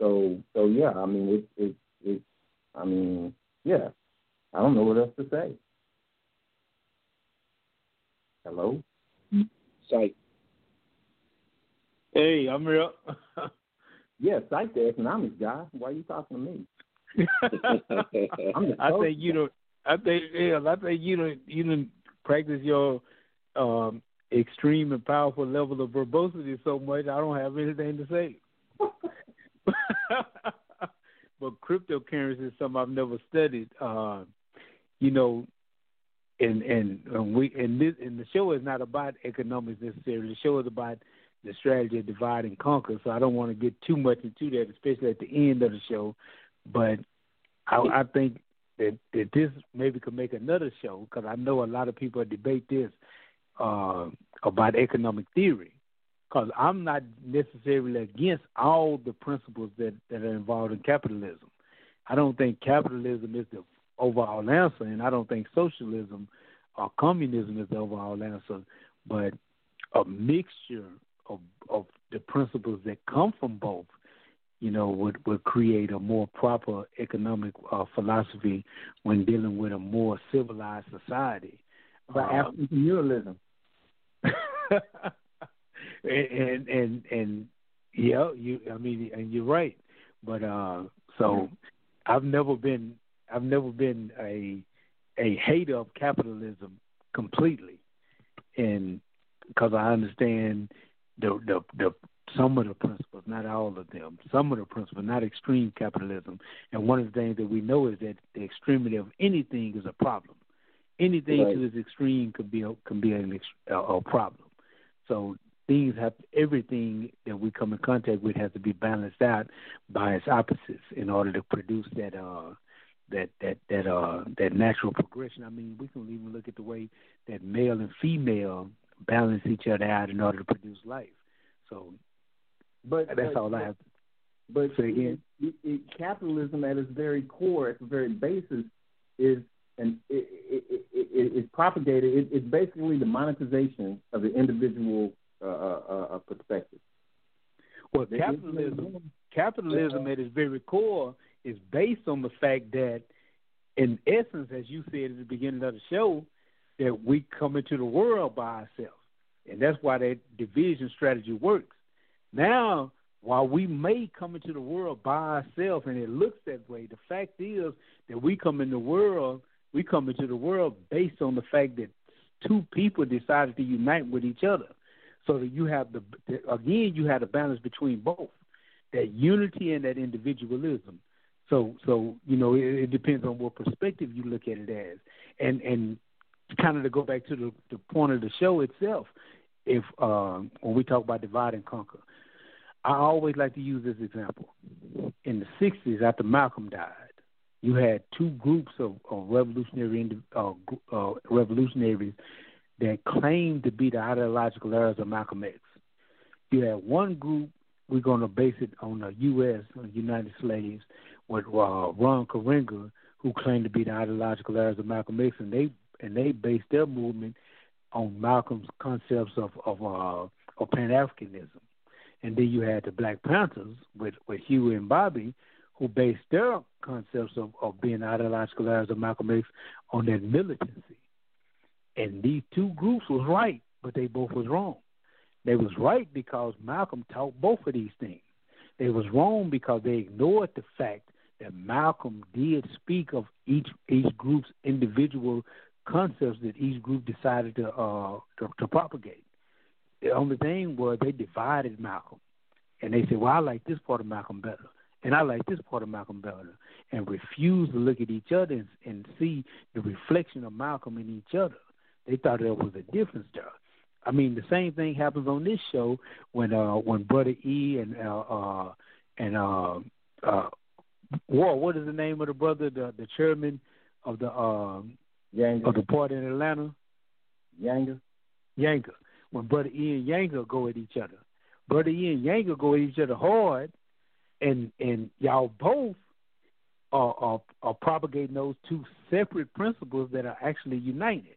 So so yeah, I mean it's it's it's I mean, yeah. I don't know what else to say. Hello? Psych. Hey, I'm real. yeah, psych the economics guy. Why are you talking to me? I think you don't. I think yeah. I think you don't. You don't practice your um, extreme and powerful level of verbosity so much. I don't have anything to say. but cryptocurrency is something I've never studied. Uh, you know, and and, and we and this and the show is not about economics necessarily. The show is about the strategy of divide and conquer. So I don't want to get too much into that, especially at the end of the show. But I, I think that, that this maybe could make another show because I know a lot of people debate this uh, about economic theory. Because I'm not necessarily against all the principles that, that are involved in capitalism. I don't think capitalism is the overall answer, and I don't think socialism or communism is the overall answer. But a mixture of, of the principles that come from both you know, would would create a more proper economic uh, philosophy when dealing with a more civilized society. About uh, entrepreneurialism. and and and yeah, you. I mean, and you're right. But uh, so I've never been I've never been a a hater of capitalism completely, and because I understand the the the some of the principles, not all of them, some of the principles, not extreme capitalism. And one of the things that we know is that the extremity of anything is a problem. Anything right. to its extreme could be a, can be an, a, a problem. So things have everything that we come in contact with has to be balanced out by its opposites in order to produce that uh that that that uh that natural progression. I mean, we can even look at the way that male and female balance each other out in order to produce life. So but that's but, all I have. But say again, it, it, capitalism at its very core, at the very basis, is and it, it, it, it, it's propagated. It, it's basically the monetization of the individual uh, uh, uh, perspective. Well, capitalism, capitalism at its very core is based on the fact that, in essence, as you said at the beginning of the show, that we come into the world by ourselves, and that's why that division strategy works. Now, while we may come into the world by ourselves and it looks that way, the fact is that we come in the world, we come into the world based on the fact that two people decided to unite with each other. So that you have the again, you have a balance between both that unity and that individualism. So, so you know, it, it depends on what perspective you look at it as, and and kind of to go back to the, the point of the show itself. If um, when we talk about divide and conquer, I always like to use this example. In the '60s, after Malcolm died, you had two groups of, of revolutionary uh, uh, revolutionaries that claimed to be the ideological heirs of Malcolm X. you had one group. We're going to base it on the U.S. United Slaves with uh, Ron Karenga, who claimed to be the ideological heirs of Malcolm X, and they and they based their movement on Malcolm's concepts of of, uh, of Pan Africanism. And then you had the Black Panthers with with Huey and Bobby, who based their concepts of, of being ideological heirs of Malcolm X on that militancy. And these two groups was right, but they both was wrong. They was right because Malcolm taught both of these things. They was wrong because they ignored the fact that Malcolm did speak of each each group's individual concepts that each group decided to uh to, to propagate. The only thing was they divided Malcolm, and they said, "Well, I like this part of Malcolm better, and I like this part of Malcolm better," and refused to look at each other and, and see the reflection of Malcolm in each other. They thought there was a difference there. I mean, the same thing happens on this show when uh when Brother E and uh, uh and uh uh what is the name of the brother, the the chairman of the um Yanga. of the party in Atlanta? Yanga. Yanga. When Brother E and Yanga go at each other. Brother E and Yanga go at each other hard and and y'all both are, are are propagating those two separate principles that are actually united.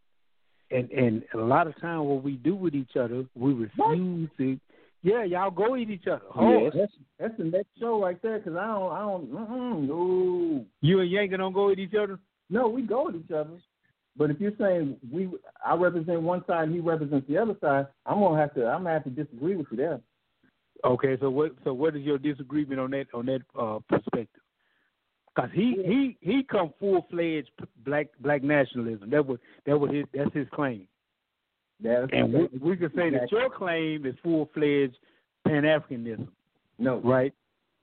And and a lot of time what we do with each other, we refuse to yeah, y'all go eat each other. Yeah, that's that's the next show right there. Cause I don't, I don't, no, You and Yanga don't go at each other? no, we go with each other. But if you're saying we, I represent one side, and he represents the other side, I'm gonna have to, I'm gonna have to disagree with you there. Okay, so what so what is your disagreement on that on that uh, perspective? Because he he he come full fledged black black nationalism. That was that was his that's his claim. That's And we, we can say that your claim is full fledged Pan Africanism, no, right?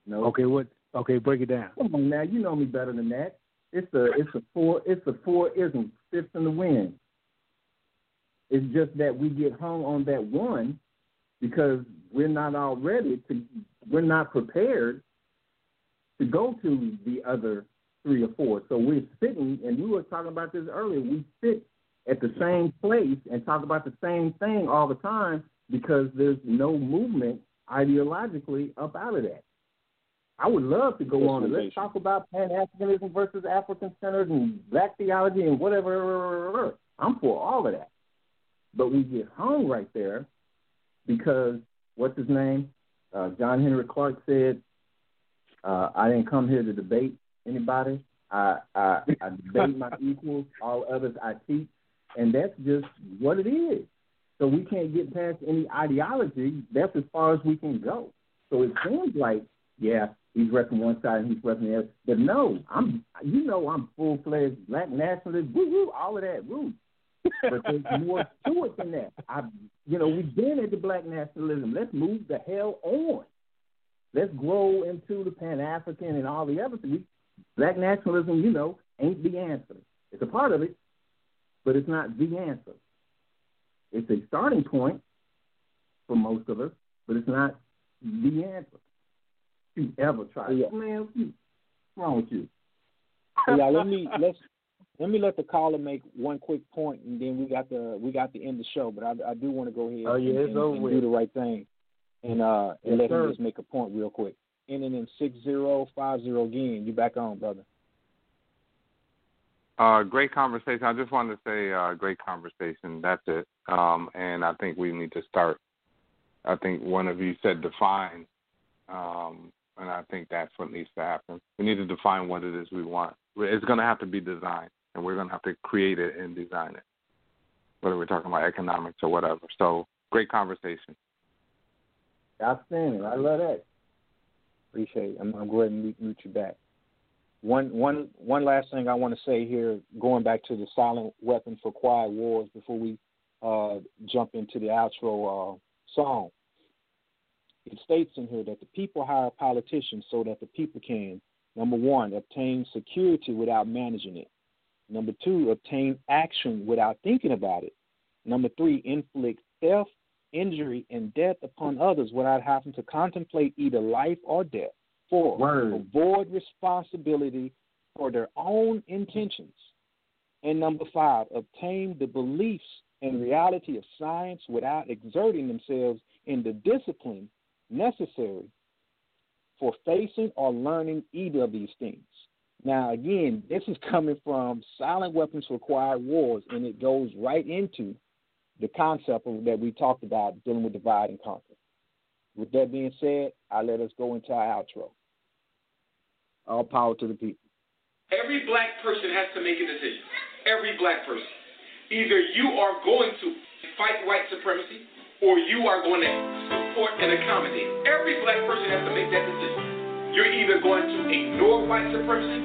no. Okay, what? Okay, break it down. Come on now, you know me better than that. It's a it's a four it's a four ism, fifth in the wind. It's just that we get hung on that one because we're not all ready to we're not prepared to go to the other three or four. So we're sitting and we were talking about this earlier, we sit at the same place and talk about the same thing all the time because there's no movement ideologically up out of that. I would love to go on and let's talk about Pan Africanism versus African centered and black theology and whatever. I'm for all of that. But we get hung right there because what's his name? Uh, John Henrik Clarke said, uh, I didn't come here to debate anybody. I, I, I debate my equals, all others I teach. And that's just what it is. So we can't get past any ideology. That's as far as we can go. So it seems like, yeah, he's repping one side and he's repping the other. But no, I'm, you know, I'm full fledged black nationalist, woo woo, all of that, woo. but there's more to it than that. I, you know, we've been into black nationalism. Let's move the hell on. Let's grow into the Pan African and all the other things. Black nationalism, you know, ain't the answer. It's a part of it, but it's not the answer. It's a starting point for most of us, but it's not the answer. You ever try? Yeah. Man, what's wrong with you? yeah, let me let's let me let the caller make one quick point, and then we got the we got to end of the show. But I, I do want to go ahead Oh, yeah, and, it's and, and do the right thing, and uh and Yes, let sir. him just make a point real quick. Ending in six zero five zero again. You back on, brother? Uh, great conversation. I just wanted to say, uh, great conversation. That's it. Um, and I think we need to start. I think one of you said define, um, and I think that's what needs to happen. We need to define what it is we want. It's going to have to be designed, and we're going to have to create it and design it, whether we're talking about economics or whatever. So, great conversation. Outstanding. I love that. Appreciate it. I'm, I'm going to mute, mute you back. One one one last thing I want to say here, going back to the silent weapon for quiet wars before we uh, jump into the outro uh, song. It states in here that the people hire politicians so that the people can, number one, obtain security without managing it. Number two, obtain action without thinking about it. Number three, inflict theft, injury, and death upon others without having to contemplate either life or death. Four, Word. avoid responsibility for their own intentions. And number five, obtain the beliefs and reality of science without exerting themselves in the discipline necessary for facing or learning either of these things. Now, again, this is coming from Silent Weapons Quiet Wars, and it goes right into the concept of, that we talked about dealing with divide and conquer. With that being said, I let us go into our outro. All power to the people. Every black person has to make a decision. Every black person. Either you are going to fight white supremacy or you are going to support and accommodate. Every black person has to make that decision. You're either going to ignore white supremacy,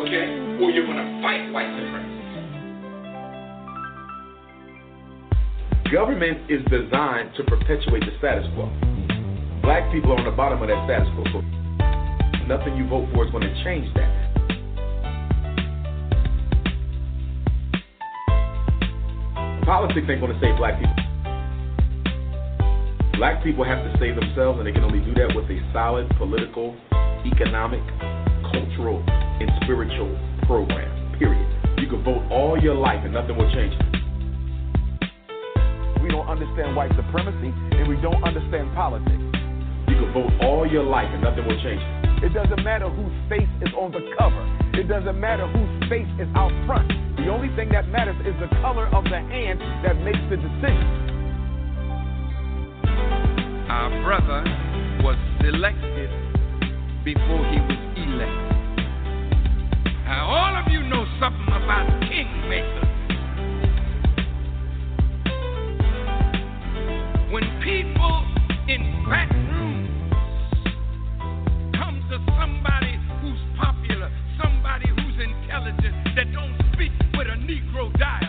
okay, or you're going to fight white supremacy. Government is designed to perpetuate the status quo. Black people are on the bottom of that status quo. So nothing you vote for is going to change that. Politics ain't going to save black people. Black people have to save themselves, and they can only do that with a solid political, economic, cultural, and spiritual program. Period. You can vote all your life, and nothing will change we don't understand white supremacy and we don't understand politics. You can vote all your life and nothing will change. It doesn't matter whose face is on the cover. It doesn't matter whose face is out front. The only thing that matters is the color of the hand that makes the decision. Our brother was selected before he was elected. Now, all of you know something about kingmakers. when people in back rooms come to somebody who's popular, somebody who's intelligent, that don't speak with a Negro dialect.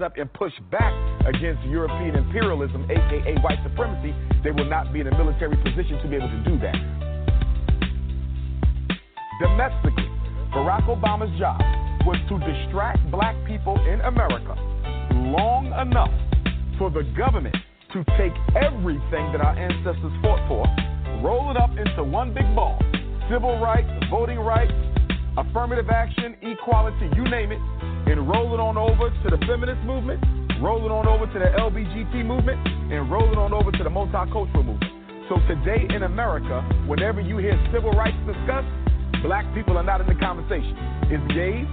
Rise up and push back against European imperialism, aka white supremacy, they will not be in a military position to be able to do that. Domestically, Barack Obama's job was to distract black people in America long enough for the government to take everything that our ancestors fought for, roll it up into one big ball civil rights, voting rights, affirmative action, equality, you name it, over to the feminist movement, roll it on over to the LBGT movement, and roll it on over to the multicultural movement. So today in America, whenever you hear civil rights discussed, black people are not in the conversation. It's gays,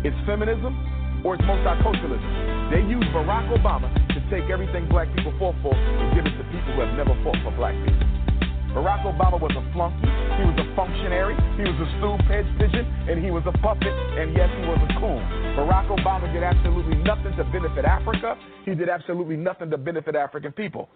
it's feminism, or it's multiculturalism. They use Barack Obama to take everything black people fought for and give it to people who have never fought for black people. Barack Obama was a flunky, he was a functionary, he was a stool pigeon, and he was a puppet, and yes, he was a coon. Barack Obama did absolutely nothing to benefit Africa. He did absolutely nothing to benefit African people.